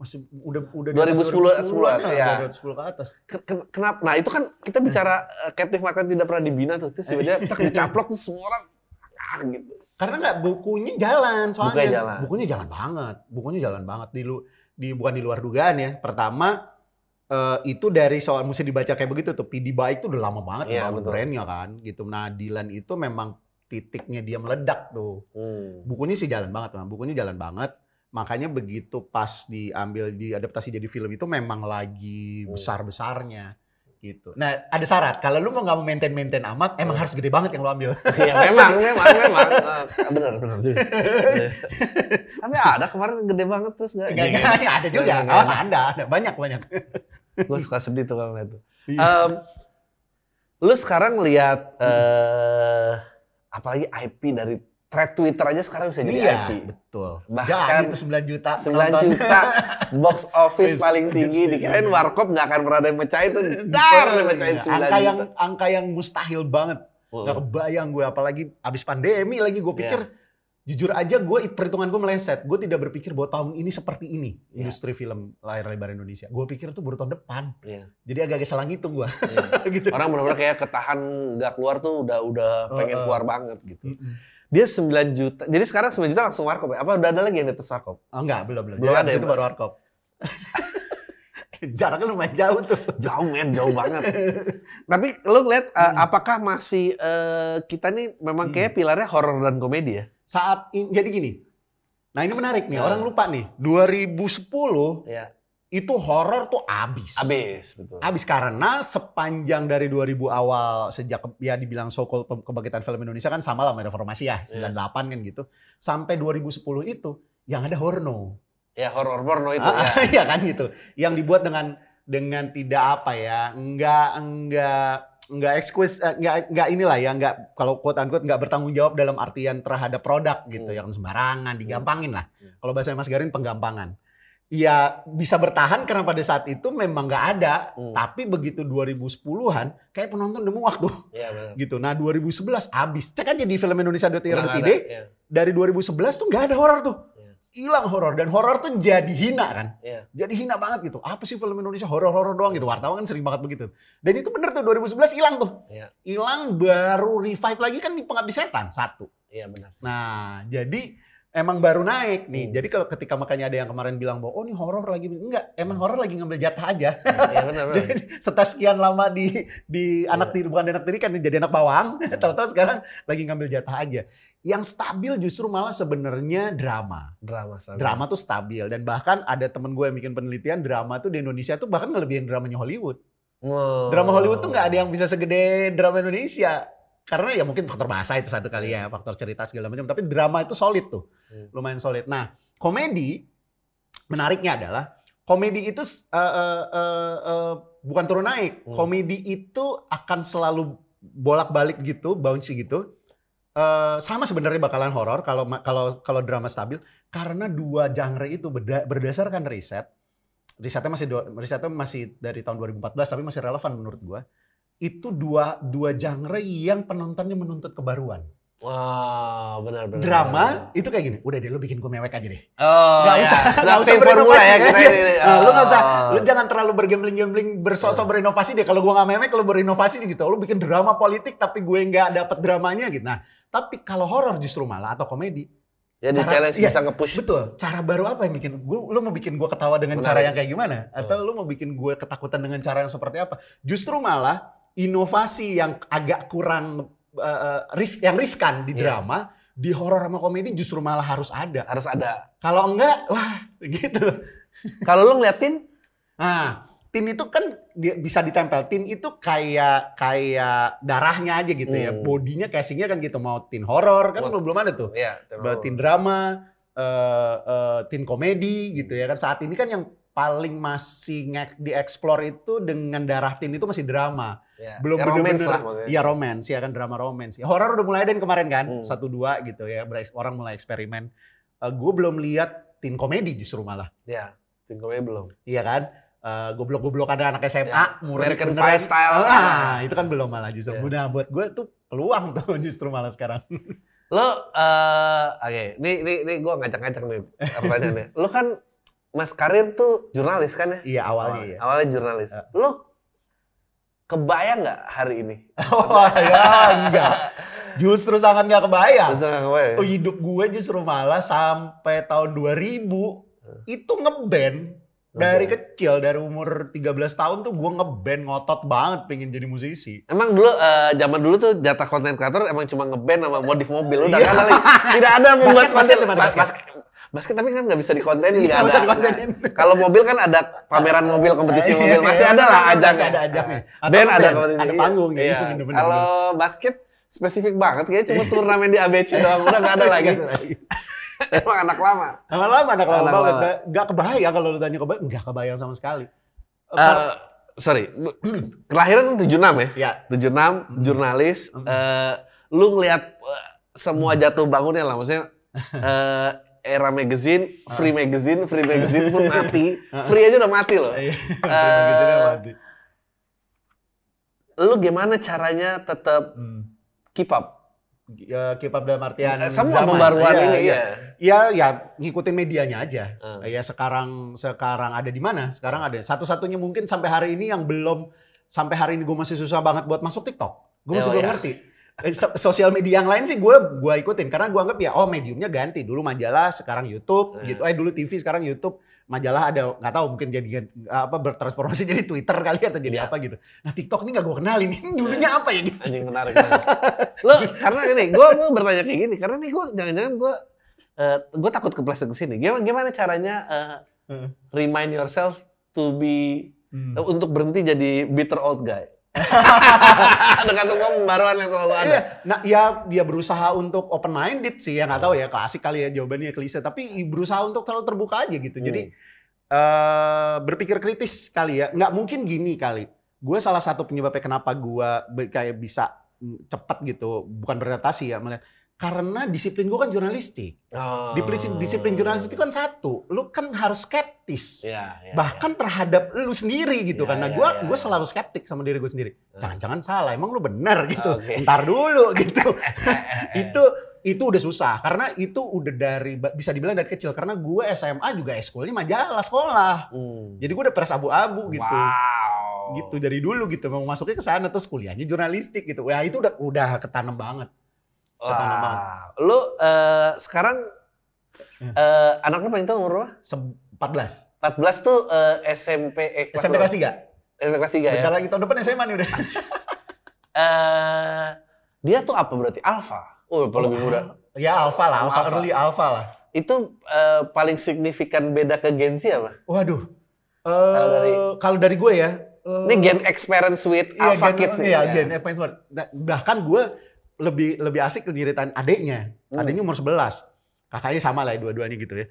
Masih udah udah 2010 10-an, ya. ya. 2010 ke atas. Ken- ken- Kenapa? Nah itu kan kita bicara eh, captive market tidak pernah dibina tuh. Terus tiba-tiba [LAUGHS] tak dicaplok tuh semua orang ah, gitu. Karena nggak bukunya jalan soalnya. Bukunya jalan. Bukunya jalan banget. Bukunya jalan banget di lu di bukan di luar dugaan ya. Pertama eh, itu dari soal mesti dibaca kayak begitu tuh. PD Baik tuh udah lama banget betul. brandnya kan gitu. Nah Dilan itu memang titiknya dia meledak tuh. Hmm. Bukunya sih jalan banget, Bang. Bukunya jalan banget. Makanya begitu pas diambil diadaptasi jadi film itu memang lagi Hmm. besar-besarnya gitu. Nah, ada syarat. Kalau lu mau nggak mau maintain-maintain amat, emang Hmm. harus gede banget yang lu ambil. [LAUGHS] Iya memang, memang, memang. Ah, benar, benar. [LAUGHS] Iya. Tapi ada kemarin gede banget terus nggak? Enggak, ya ada juga. Nggak, nggak, Oh, ada, ada. Banyak, banyak. [LAUGHS] Gue suka sedih tuh kalau itu. Iya. Em, lu sekarang lihat eh apalagi IP dari thread Twitter aja sekarang bisa jadi iya, IP. betul. Bahkan itu 9 juta 9 penonton. juta [LAUGHS] box office paling tinggi dikirain warkop nggak akan pernah ada yang mecahin itu dar mecahin iya. 9 angka yang juta. angka yang mustahil banget. Oh. Gak kebayang gue apalagi abis pandemi lagi gue pikir jujur aja gue perhitungan gue meleset. Gue tidak berpikir bahwa tahun ini seperti ini Iya. industri film layar lebar Indonesia. Gue pikir tuh baru tahun depan. Iya. Jadi agak-agak salah ngitung gue Iya. [LAUGHS] gitu. Orang benar-benar kayak ketahan nggak keluar tuh udah udah Oh, pengen oh. keluar banget gitu. Mm-mm. Dia 9 juta. Jadi sekarang 9 juta langsung warkop ya? Apa udah ada lagi yang di atas warkop? Oh enggak, belum belum. Belum Jadi ada ya, itu baru warkop. [LAUGHS] Jaraknya lumayan jauh tuh. [LAUGHS] Jauh men, jauh banget. Tapi lu ngeliat uh, apakah masih uh, kita nih memang kayak pilarnya horor dan komedi ya? Saat in, jadi gini. Nah ini menarik nih, Nah. orang lupa nih. 2010 Iya. itu horor tuh abis. Abis, betul. Abis karena sepanjang dari 2000 awal sejak ya dibilang pe- kebangkitan film Indonesia kan sama lah reformasi ya, 98 kan gitu. Sampai 2010 itu yang ada horno. Ya horor porno itu Ah, ya. [LAUGHS] Iya kan gitu. Yang dibuat dengan dengan tidak apa ya, enggak enggak enggak excuse eh, enggak enggak inilah ya, enggak kalau quote unquote enggak bertanggung jawab dalam artian terhadap produk gitu, Hmm. yang sembarangan, digampangin lah. Hmm. Kalau bahasa Mas Garin penggampangan. Ya bisa bertahan karena pada saat itu memang nggak ada, Hmm. tapi begitu 2010-an kayak penonton udah muak tuh Iya benar. gitu. Nah 2011 abis. Cek aja di film Indonesia Nggak .id iya. dari 2011 tuh nggak ada horor tuh. Hilang horor dan horor tuh jadi hina kan. Iya. Jadi hina banget gitu. Apa sih film Indonesia horor-horor doang gitu. Wartawan kan sering banget begitu. Dan itu bener tuh 2011 hilang tuh. Iya. Hilang baru revive lagi kan di Pengabdi Setan satu. Iya benar. sih. Nah, jadi emang baru naik nih. Hmm. Jadi kalau ketika makanya ada yang kemarin bilang bahwa oh ini horor lagi enggak, emang horor lagi ngambil jatah aja. Benar benar. Jadi [LAUGHS] setelah sekian lama di di Iya. anak tiri bukan anak tiri kan jadi anak bawang, [LAUGHS] tahu-tahu sekarang lagi ngambil jatah aja. Yang stabil justru malah sebenarnya drama. Drama sama. Drama tuh stabil dan bahkan ada temen gue yang bikin penelitian drama tuh di Indonesia tuh bahkan ngelebihin dramanya Hollywood. Wow. Drama Hollywood tuh nggak ada yang bisa segede drama Indonesia. Karena ya mungkin faktor bahasa itu satu kali ya, faktor cerita segala macam. Tapi drama itu solid tuh, Hmm. lumayan solid. Nah, komedi menariknya adalah komedi itu eh, eh, eh, eh, bukan turun naik. Hmm. Komedi itu akan selalu bolak-balik gitu, bouncy gitu. Eh, sama sebenarnya bakalan horor kalau kalau kalau drama stabil karena dua genre itu berda- berdasarkan riset risetnya masih risetnya masih dari tahun 2014 tapi masih relevan menurut gua itu dua dua genre yang penontonnya menuntut kebaruan Wow, benar benar. drama itu kayak gini udah deh lu bikin gue mewek aja deh Oh, Nggak ya. usah- Nggak nggak usah berinovasi, ya ya. kita ini. Nah, lu nggak usah, Oh. lu jangan terlalu bergambling-gambling bersosok berinovasi deh. Kalau gua nggak mewek, lu berinovasi gitu. Lu bikin drama politik tapi gue nggak dapet dramanya gitu. Nah, tapi kalau horor justru malah atau komedi, Ya di Cara- challenge iya. bisa nge-push. betul. Cara baru apa yang bikin gue? Lu mau bikin gue ketawa dengan Menarik. cara yang kayak gimana? Atau lu mau bikin gue ketakutan dengan cara yang seperti apa? Justru malah inovasi yang agak kurang eh, ris yang riskan di Iya. drama, di horor sama komedi justru malah harus ada. Harus ada. Kalau enggak, wah gitu. Kalau lu ngeliatin Nah, tin itu kan dia bisa ditempel. Tin itu kayak kayak darahnya aja gitu ya. Hmm. Bodinya casingnya kan gitu. Mau tin horor kan belum belum ada tuh. ya, Bahwa Tin drama, eh eh, tin komedi gitu ya kan. Saat ini kan yang paling masih nge- dieksplor itu dengan darah tin itu masih drama. ya. Belum ya, romance bener-bener- lah maksudnya. Iya romance ya kan drama romance. Ya, horor udah mulai ada yang kemarin kan. Hmm. Satu dua gitu ya. Orang mulai eksperimen. gue belum lihat tin komedi justru malah. Ya, tin komedi belum. Iya kan? Eh, goblok-goblok ada anak SMA, Ya, murni American. Pie style. Ah, itu kan belum malah justru. Ya. Nah, buat gue tuh peluang tuh [LAUGHS] justru malah sekarang. Lo, eh oke, ini, ini, ini gue ngajak-ngajak nih pertanyaannya. [LAUGHS] Lo kan, Mas Karir tuh jurnalis kan ya? iya awalnya ya. Awalnya jurnalis. Ya. Lo kebayang nggak hari ini? [LAUGHS] Oh ya enggak. Justru sangat nggak kebayang. Bisa nggak kebayang? Oh, hidup gue justru malah sampai tahun 2000 itu ngeband dari kecil dari umur 13 tahun tuh gue ngeband ngotot banget pengen jadi musisi. Emang dulu eh, zaman dulu tuh jatah konten kreator emang cuma ngeband sama modif mobil udah Iya. kan kali. tidak ada membuat Basket, basket konten gimana, Bas- basket? basket. Basket tapi kan nggak bisa dikontenin nggak Nggak ada. bisa dikontenin. Kalau mobil kan ada pameran mobil kompetisi mobil masih ada lah Masih ajangnya. ada ajangnya. Band ada kompetisi. ada panggung ya. Iya. bener-bener. Kalau basket spesifik banget kayaknya cuma turnamen di ABC doang udah nggak ada lagi. [LAUGHS] Emang anak lama. Anak lama Anak banget. lama. Nggak- Nggak kebayang kalau lu tanya kebayang. Nggak kebayang sama sekali. Eh, sorry, kelahiran kan 76 ya? ya. 76, jurnalis. Hmm. eh, lu ngelihat eh, semua jatuh bangunnya lah, maksudnya eh, era magazine, free magazine, free magazine pun [LAUGHS] mati. Free aja udah mati loh. Iya. [LAUGHS] Eh, Lu gimana caranya tetap Hmm. keep up? Ya, keep up dalam artian Eh, Semua zaman. pembaruan Iya, ini ya. Ya, ya ngikutin medianya aja. Eh. Ya sekarang sekarang ada di mana? Sekarang ada. Satu-satunya mungkin sampai hari ini yang belum sampai hari ini gue masih susah banget buat masuk TikTok. Gue masih Oh, belum iya. ngerti. Eh, so- Sosial media yang lain sih gue gua ikutin karena gue anggap ya oh mediumnya ganti dulu majalah sekarang YouTube Iya. gitu eh dulu TV sekarang YouTube majalah ada nggak tahu mungkin jadi apa bertransformasi [LAUGHS] jadi Twitter kali atau jadi Iya. apa gitu. Nah TikTok ini nggak gue kenalin, ini dulunya apa ya gitu. Anjing menarik. Lo karena ini gue gue bertanya kayak gini karena nih gue jangan-jangan gue eh gue takut kepleset ke sini. Gimana, gimana caranya eh, Heeh. remind yourself to be Hmm. untuk berhenti jadi bitter old guy. [LAUGHS] Dengan semua pembaruan yang selalu ada. Iya, nah ya dia berusaha untuk open minded sih ya nggak tahu ya klasik kali ya jawabannya klise tapi berusaha untuk terlalu terbuka aja gitu. Jadi eh berpikir kritis kali ya. Nggak mungkin gini kali. Gue salah satu penyebabnya kenapa gue kayak bisa mm, cepet gitu, bukan beradaptasi ya, melihat karena disiplin gue kan jurnalistik. Oh. Disiplin, disiplin jurnalistik kan satu, lu kan harus skeptis. Iya, iya, bahkan terhadap lu sendiri gitu Iya, karena iya, gue iya, gue iya. selalu skeptik sama diri gue sendiri Hmm. jangan-jangan salah emang lu bener gitu Oke. ntar dulu gitu [LAUGHS] itu itu udah susah karena itu udah dari bisa dibilang dari kecil karena gue SMA juga eskulnya majalah sekolah Hmm. jadi gue udah pers abu-abu gitu Wow. gitu dari dulu gitu mau masuknya ke sana terus kuliahnya jurnalistik gitu ya itu udah udah ketanam banget Wah. Lu eh, sekarang eh, anak lu paling tua umur berapa? Se- 14 14 tuh eh, SMP eh, kelas SMP kelas 3 SMP kelas 3 ya. bentar lagi tahun depan SMA nih udah [LAUGHS] Eh, dia tuh apa berarti? Alpha. Oh, apa lebih muda. [LAUGHS] ya alpha lah alpha, Alpha. early alpha lah Itu eh, paling signifikan beda ke Gen Z apa? Waduh. Eh Kalau dari- kalau dari gue ya. eh, Ini Gen Experience with iya, Alpha Gen- Kids. Iya, ya. Gen Advanced. Nah, Bahkan gue lebih lebih asik ceritain adeknya. Hmm. Adeknya umur 11. Kakaknya sama lah ya, dua-duanya gitu ya.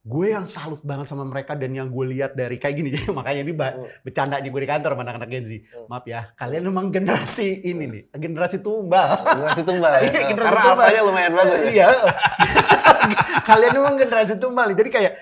Gue yang salut banget sama mereka dan yang gue lihat dari kayak gini. [LAUGHS] Jadi makanya ini Hmm. bercanda gue di kantor sama anak-anak Gen Z. Hmm. Maaf ya, kalian memang generasi ini nih. Generasi tumbal. [LAUGHS] Generasi tumbal. ya. [LAUGHS] Iya, generasi Karena tumbal. alfanya lumayan bagus. ya. Iya. Kalian memang generasi tumbal. Jadi kayak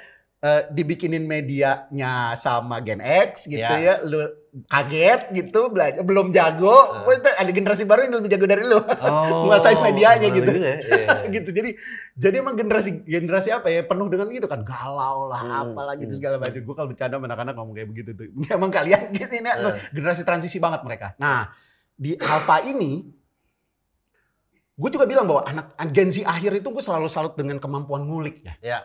eh, dibikinin medianya sama Gen X gitu Iya. ya. Lu kaget gitu, belajar belum jago. Ah. Wah, itu ada generasi baru yang lebih jago dari lu. Oh, Nguasain medianya gitu. ya. Iya. [LAUGHS] gitu. Jadi jadi emang generasi generasi apa ya penuh dengan gitu kan galau lah Hmm, apalah gitu hmm. segala macam. Gue kalau bercanda sama anak-anak ngomong kayak begitu tuh. [LAUGHS] Emang kalian gitu ini Eh. generasi transisi banget mereka. Nah, di Alpha ini gue juga bilang bahwa anak Gen Z akhir itu gue selalu salut dengan kemampuan ngulik ya. Ya.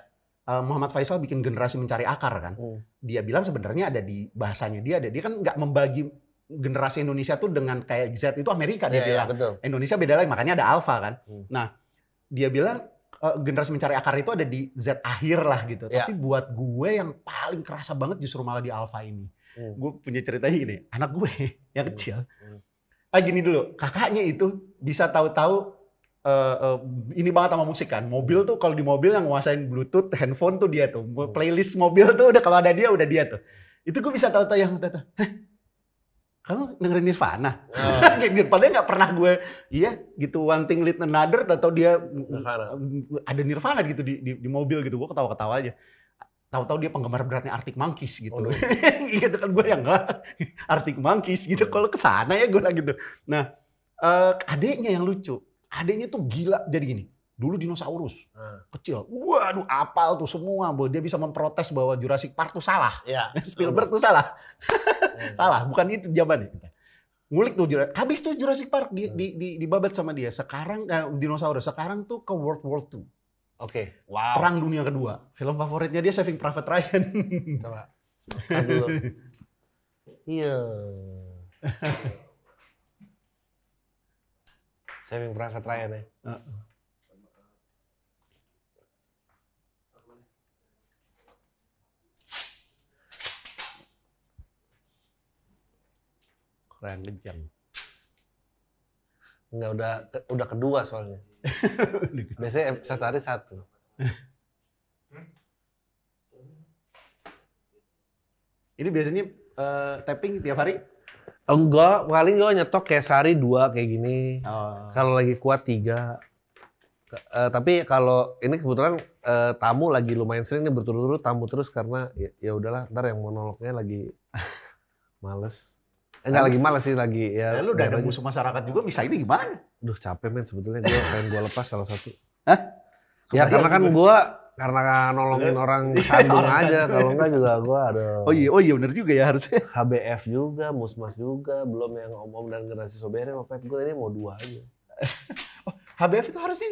Eh, Muhammad Faisal bikin generasi mencari akar kan. Hmm. Dia bilang sebenarnya ada di bahasanya dia ada. Dia kan nggak membagi generasi Indonesia tuh dengan kayak Z itu Amerika dia Iya, iya, bilang. betul. Indonesia beda lagi makanya ada alpha kan. Hmm. Nah, dia bilang eh, generasi mencari akar itu ada di Z akhir lah gitu. Ya. Tapi buat gue yang paling kerasa banget justru malah di alpha ini. Hmm. Gue punya cerita gini, anak gue [LAUGHS] yang Hmm. kecil. Hmm. Ah gini dulu, kakaknya itu bisa tahu-tahu eh, ini banget sama musik kan. Mobil tuh kalau di mobil yang nguasain Bluetooth, handphone tuh dia tuh. Hmm. Playlist mobil tuh udah kalau ada dia udah dia tuh. Itu gue bisa tahu-tahu yang tahu Hah? Kamu dengerin Nirvana? Oh, [LAUGHS] gitu. Padahal nggak pernah gue, iya gitu one thing lead another atau dia Nirvana. ada Nirvana gitu di, di, di mobil gitu. Gue ketawa-ketawa aja. Tahu-tahu dia penggemar beratnya Arctic Monkeys gitu. Waduh. [LAUGHS] gitu kan gue yang enggak Arctic Monkeys gitu. Kalau ke sana ya gue lah gitu. Nah, eh, adiknya yang lucu. Adiknya tuh gila jadi gini. Dulu dinosaurus Ah. kecil. Waduh, apal tuh semua. Bahwa dia bisa memprotes bahwa Jurassic Park tuh salah. Iya. [LAUGHS] Spielberg tuh salah. Hmm. Salah, bukan itu jawabannya. Ngulik tuh Jurassic. Habis tuh Jurassic Park di, Hmm. di, di, dibabat sama dia. Sekarang eh, dinosaurus. Sekarang tuh ke World War II. Oke. Wow. Perang Dunia Kedua. Film favoritnya dia Saving Private Ryan. Coba. [LAUGHS] [LAUGHS] Tahan dulu. Iya. Saving Private Ryan ya. Keren kejam. Enggak udah udah kedua soalnya. [LAUGHS] Biasanya satu hari satu. Ini biasanya eh, tapping tiap hari? Enggak, paling gue nyetok kayak sehari dua kayak gini. Oh. Kalau lagi kuat tiga. Eh, tapi kalau ini kebetulan eh, tamu lagi lumayan sering nih berturut-turut tamu terus karena ya, ya udahlah ntar yang monolognya lagi [LAUGHS] males. Eh, Enggak lagi males sih lagi ya. Ya, lu udah ada musuh masyarakat juga, bisa ini gimana? Duh capek men sebetulnya gue pengen gue lepas salah satu. Hah? Ya karena kan gue. Karena nolongin orang [LAUGHS] Iya, sandung orang aja kalau enggak juga gue ada Oh iya, oh iya bener juga ya harusnya. [LAUGHS] HBF juga, Musmas juga, belum yang om-om dan generasi sobere sama pet gue ini mau dua aja. HBF itu harusnya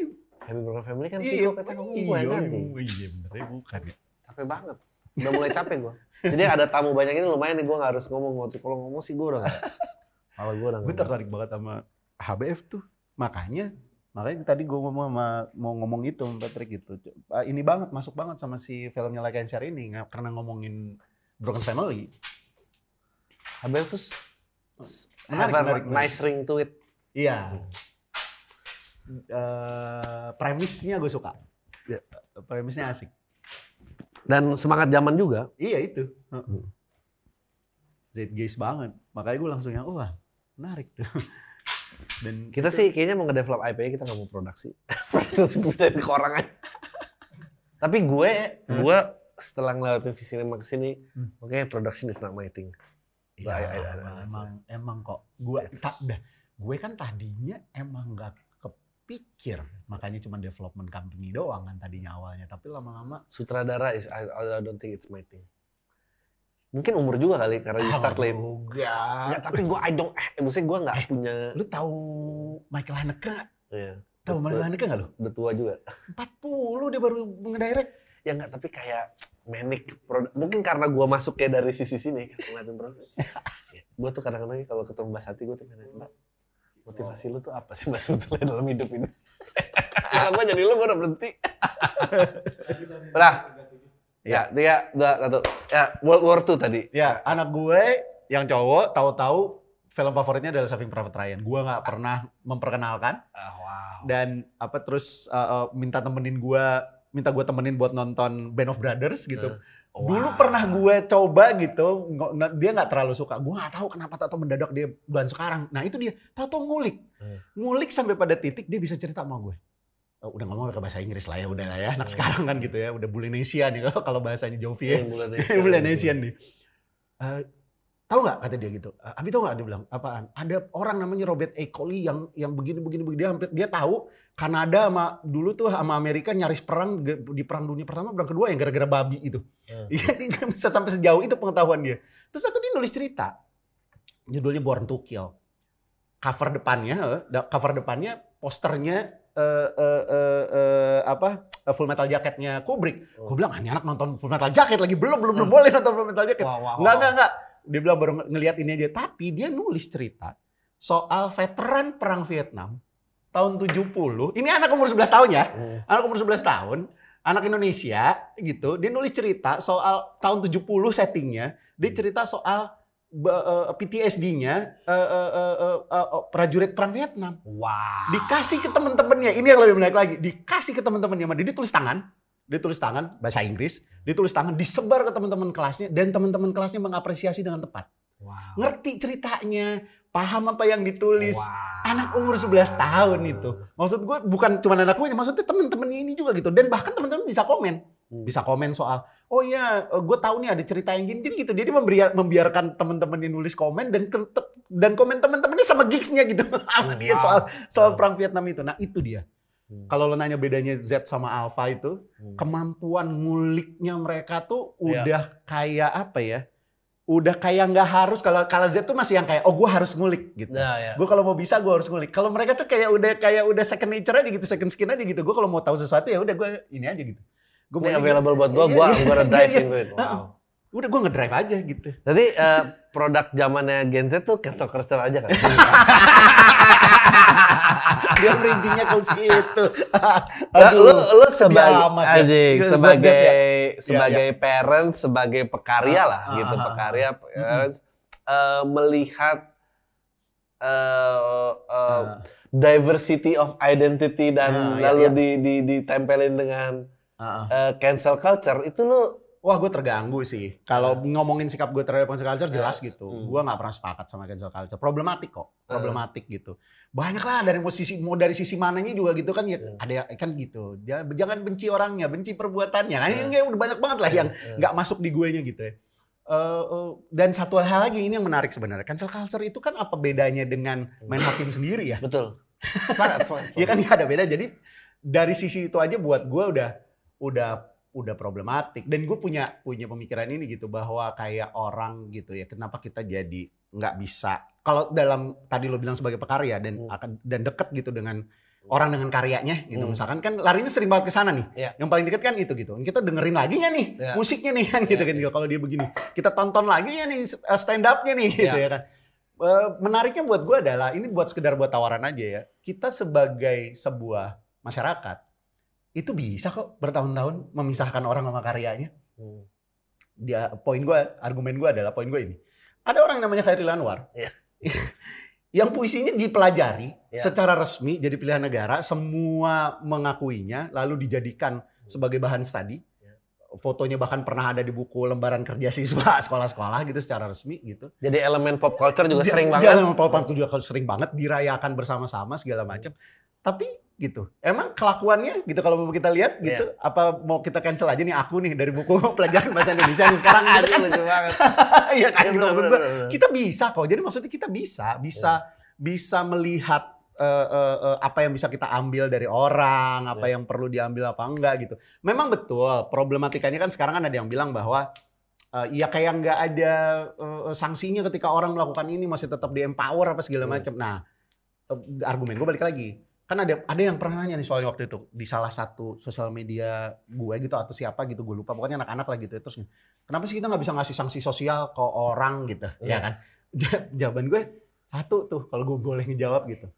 Happy Broken Family kan iya, kata kamu gue iya, nanti. iya bener ya bukan ya. Capek banget. Udah mulai capek gue. Jadi ada tamu banyak ini lumayan nih gue nggak harus ngomong. Waktu kalau ngomong sih gue udah. Kalau [LAUGHS] gue udah Gue tertarik banget sama HBF tuh. Makanya makanya tadi gue ngomong sama mau ngomong itu Patrick gitu. Ah, Ini banget masuk banget sama si filmnya Like and Share ini karena ngomongin Broken Family. HBF tuh Menarik, menarik, nice ring to it. Iya. Eh, premisnya gue suka. Ya. Premisnya asik. Dan semangat zaman juga. Iya itu. Zeitgeist banget. Makanya gue langsung yang wah menarik tuh. [LAUGHS] Dan Kita sih kayaknya mau nge-develop IP kita nggak mau produksi. [LAUGHS] Produksi dari ke orang aja. Tapi gue, gue setelah ngelewatin visi lima ke sini, Hmm. oke production is not my thing. Ya, I- I- I- emang, I- emang, emang kok. Gue tak dah. Gue kan tadinya emang nggak kepikir, makanya cuma development company doang kan tadinya awalnya. Tapi lama-lama Sutradara is I, I don't think it's my thing. Mungkin umur juga kali karena you start late. juga. Nggak, tapi gue I don't, eh, maksudnya gue nggak punya. Lu tahu Michael Haneke nggak? Iya. Tahu. Michael Haneke nggak lu? Udah tua juga. 40 dia baru ngedirect. Ya nggak, tapi kayak manic. produk- Mungkin karena gue masuk kayak dari sisi sini kan ngeliatin produk. gue tuh kadang-kadang kalau ketemu Mbak Sati gue tuh kayak Mbak motivasi lu tuh apa sih Mbak sebetulnya dalam hidup ini? [LAUGHS] Kalau gue jadi lu gue udah berhenti. Udah. Ya, tiga, dua, satu. Ya, World War II tadi. Ya, anak gue yang cowok tahu-tahu film favoritnya adalah Saving Private Ryan. Gue nggak pernah memperkenalkan Ah, wow. dan apa terus uh, uh, minta temenin gue minta gue temenin buat nonton Band of Brothers gitu. Dulu pernah gue coba gitu, dia nggak terlalu suka. Gue nggak tahu kenapa tahu mendadak dia bulan sekarang. Nah itu dia, tahu ngulik, ngulik sampai pada titik dia bisa cerita sama gue. Oh, udah ngomong pakai bahasa Inggris lah ya, udah lah ya. Anak Hmm. sekarang kan gitu ya, udah Bulinesian nih kalau [LAUGHS] kalau bahasanya Jovi ya. Yang bulan bulan Asian nih. Eh, tahu nggak kata dia gitu? Eh, Abi tahu nggak dia bilang apaan? Ada orang namanya Robert E. Coley yang yang begini begini begini dia hampir dia tahu Kanada sama dulu tuh sama Amerika nyaris perang di perang dunia pertama perang kedua yang gara-gara babi itu. Hmm. [LAUGHS] Dia dia bisa sampai sejauh itu pengetahuan dia. Terus satu dia nulis cerita. Judulnya Born to Kill. Cover depannya, eh, cover depannya posternya eh, eh, eh, eh, apa Full Metal Jacketnya Kubrick. Oh. Gue bilang "Ah, ini anak nonton Full Metal Jacket lagi belum belum belum boleh nonton Full Metal Jacket. Wah, wah, Enggak enggak enggak. Dia bilang baru ng- ngelihat ini aja. Tapi dia nulis cerita soal veteran perang Vietnam tahun 70. Ini anak umur 11 tahun ya. Hmm. Anak umur 11 tahun, anak Indonesia gitu. Dia nulis cerita soal tahun 70 settingnya. Dia cerita soal eh, PTSD-nya eh, eh, eh, eh, eh, prajurit perang Vietnam. Wow. Dikasih ke temen-temennya. Ini yang lebih menarik lagi. Dikasih ke temen-temennya. sama Dia tulis tangan. Dia tulis tangan bahasa Inggris. Dia tulis tangan disebar ke teman-teman kelasnya dan teman-teman kelasnya mengapresiasi dengan tepat. Wow. Ngerti ceritanya, paham apa yang ditulis. Wow. Anak umur 11 tahun itu. Maksud gue bukan cuma anak gue, maksudnya temen-temennya ini juga gitu. Dan bahkan teman-teman bisa komen. Hmm. Bisa komen soal, oh iya gue tahu nih ada cerita yang gini. Jadi gitu. Dia memberi- membiarkan teman-temannya nulis komen dan dan komen teman-temannya sama gigsnya gitu. [LAUGHS] sama dia soal soal perang Vietnam itu. Nah itu dia. Hmm. Kalau lo nanya bedanya Z sama Alpha itu, Hmm. kemampuan nguliknya mereka tuh Iya. udah kayak apa ya? Udah kayak nggak harus kalau kalau Z tuh masih yang kayak oh gue harus ngulik gitu. Nah, ya. Gue kalau mau bisa gue harus ngulik. Kalau mereka tuh kayak udah kayak udah second nature aja gitu, second skin aja gitu. Gue kalau mau tahu sesuatu ya udah gue ini aja gitu. Gue Ini available buat gua, gua Iya, gua iya, dive iya. it. Wow. Udah gue ngedrive aja gitu. Jadi eh, produk zamannya Gen Z tuh cancel culture aja kan? [LAUGHS] Dia bridgingnya ke situ. Nah, lu lu sebagai ya. Buat Z sebagai ya. sebagai parents, sebagai pekarya Ah, lah ah, gitu, ah, ah. pekarya parents eh, melihat eh, eh, Ah. diversity of identity dan iya, lalu iya. di, di ditempelin dengan Ah. eh, cancel culture itu lu Wah gue terganggu sih. Kalau ngomongin sikap gue terhadap cancel culture jelas gitu. Hmm. Gue nggak pernah sepakat sama cancel culture. Problematik kok. Problematik gitu. Banyak lah dari mau sisi mau dari sisi mananya juga gitu kan ya Hmm. ada kan gitu. Jangan benci orangnya, benci perbuatannya. Kan Hmm. ini udah banyak banget lah yang nggak masuk di gue nya gitu ya. Eh, eh, dan satu hal lagi ini yang menarik sebenarnya. Cancel culture itu kan apa bedanya dengan main hakim sendiri ya? betul. Sepakat, sepakat. [LAUGHS] Iya kan nggak ada beda. Jadi dari sisi itu aja buat gue udah udah udah problematik. Dan gue punya punya pemikiran ini gitu bahwa kayak orang gitu ya. Kenapa kita jadi nggak bisa? Kalau dalam tadi lo bilang sebagai pekarya dan Hmm. akan dan deket gitu dengan orang dengan karyanya gitu Hmm. misalkan kan larinya sering banget ke sana nih Iya. yang paling dekat kan itu gitu kita dengerin lagi nggak nih Iya. musiknya nih kan gitu Iya, kan kalau dia begini kita tonton lagi ya nih stand up-nya nih gitu Iya. ya kan Eh, menariknya buat gue adalah ini buat sekedar buat tawaran aja ya kita sebagai sebuah masyarakat itu bisa kok bertahun-tahun memisahkan orang sama karyanya Hmm. dia poin gue argumen gue adalah poin gue ini ada orang namanya Khairil Anwar Iya. [LAUGHS] yang puisinya dipelajari Iya. secara resmi jadi pilihan negara semua mengakuinya lalu dijadikan sebagai bahan studi Iya. fotonya bahkan pernah ada di buku lembaran kerja siswa [LAUGHS] sekolah-sekolah gitu secara resmi gitu Jadi elemen pop culture juga Di- sering banget. dalam Polpan juga sering banget dirayakan bersama-sama segala macam tapi gitu emang kelakuannya gitu kalau mau kita lihat gitu Iya. apa mau kita cancel aja nih aku nih dari buku [LAUGHS] pelajaran bahasa Indonesia nih sekarang gitu [LAUGHS] kan lucu banget. [LAUGHS] Iya kan Iya, gitu bener, maksud bener, gua. bener. Kita bisa kok. Jadi maksudnya kita bisa, bisa bisa melihat eh, eh, eh, apa yang bisa kita ambil dari orang, apa Iya. yang perlu diambil apa enggak gitu. Memang betul problematikanya kan sekarang kan ada yang bilang bahwa eh, ya kayak nggak ada eh, sanksinya ketika orang melakukan ini masih tetap di empower apa segala macam. Nah, eh, argumen gue balik lagi. Kan ada ada yang pernah nanya nih soalnya waktu itu di salah satu sosial media gue gitu atau siapa gitu gue lupa pokoknya anak-anak lah gitu terus kenapa sih kita nggak bisa ngasih sanksi sosial ke orang gitu Iya. ya kan [LAUGHS] Ja- jawaban gue satu tuh kalau gue boleh ngejawab gitu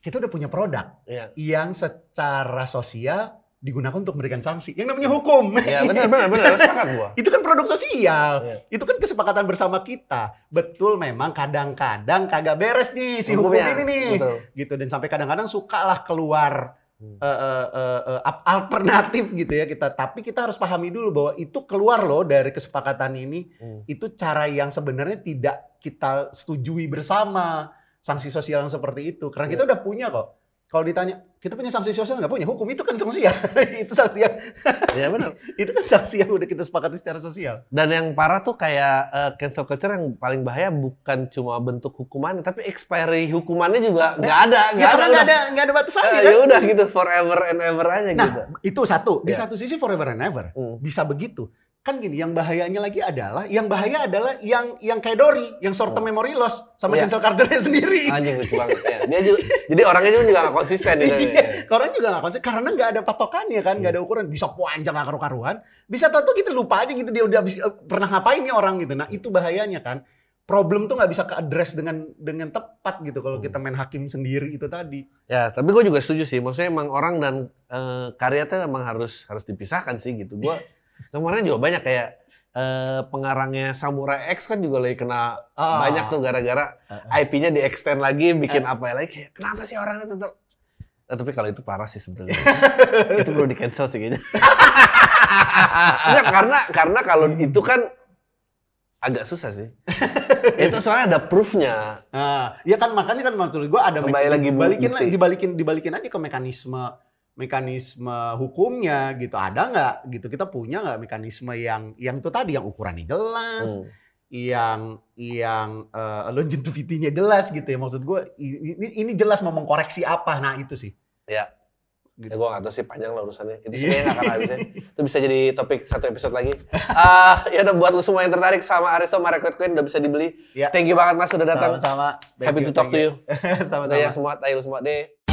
kita udah punya produk Iya. yang secara sosial digunakan untuk memberikan sanksi. Yang namanya hukum. Iya, benar benar benar. Sepakat [LAUGHS] gua. itu kan produk sosial. Iya. itu kan kesepakatan bersama kita. Betul memang kadang-kadang kagak beres nih si hukum Hukumnya, ini nih. Betul. gitu. Dan sampai kadang-kadang suka lah keluar Hmm. eh, eh, ap- alternatif gitu ya kita. Tapi kita harus pahami dulu bahwa itu keluar loh dari kesepakatan ini. Hmm. itu cara yang sebenarnya tidak kita setujui bersama sanksi sosial yang seperti itu. Karena kita udah punya kok. Kalau ditanya kita punya sanksi sosial nggak punya hukum itu kan sanksi ya [LAUGHS] itu sanksi yang Iya benar. [LAUGHS] itu kan sanksi yang udah kita sepakati secara sosial Dan yang parah tuh kayak eh, cancel culture yang paling bahaya bukan cuma bentuk hukumannya, tapi expiry hukumannya juga nggak ada, ya nggak ada. nggak ada nggak ada batasannya kan ya udah gitu forever and ever aja Nah, gitu. itu satu di Iya. satu sisi forever and ever Hmm. bisa begitu kan gini yang bahayanya lagi adalah yang bahaya adalah yang yang kayak Dori yang short term memory loss sama Iya. cancel culture-nya sendiri Anjing lucu banget. Ya. Dia juga, jadi orangnya juga nggak konsisten gitu. Iya, Orang juga nggak konsisten karena nggak ada patokannya kan, nggak ada ukuran. Bisa panjang nggak karu-karuan, bisa tahu kita lupa aja gitu dia udah habis- eh, pernah ngapain nih orang gitu. Nah itu bahayanya kan. Problem tuh nggak bisa ke-address dengan dengan tepat gitu kalau kita main hakim sendiri itu tadi. Ya, tapi gue juga setuju sih. Maksudnya emang orang dan eh, karya tuh emang harus harus dipisahkan sih gitu. Gue kemarin juga banyak kayak eh, pengarangnya Samurai X kan juga lagi kena Ah. banyak tuh gara-gara Ah, IP-nya di extend lagi, bikin apa lagi kayak kenapa sih orang itu tuh? Nah, tapi kalau itu parah sih sebetulnya. [LAUGHS] itu perlu di cancel sih kayaknya. [LAUGHS] Enggak, karena karena kalau itu kan agak susah sih. itu soalnya ada proof-nya. Nah, ya kan makanya kan maksud gue ada Kembali lagi dibalikin bukti. dibalikin dibalikin aja ke mekanisme mekanisme hukumnya gitu ada nggak gitu kita punya nggak mekanisme yang yang itu tadi yang ukurannya jelas Hmm. yang yang eh, longevity-nya jelas gitu ya maksud gue ini, ini jelas mau mengkoreksi apa nah itu sih Ya. Gitu. Ya gue gak tau sih panjang lah urusannya. Itu Iya. sebenarnya gak akan habisnya. [LAUGHS] Itu bisa jadi topik satu episode lagi. Ah, ya udah buat lu semua yang tertarik sama Aristo Marekot Queen udah bisa dibeli. Ya. Thank you banget Mas sudah datang. sama-sama Thank Happy you, to talk thank to you. you. [LAUGHS] sama-sama ya semua, tayo semua. Deh.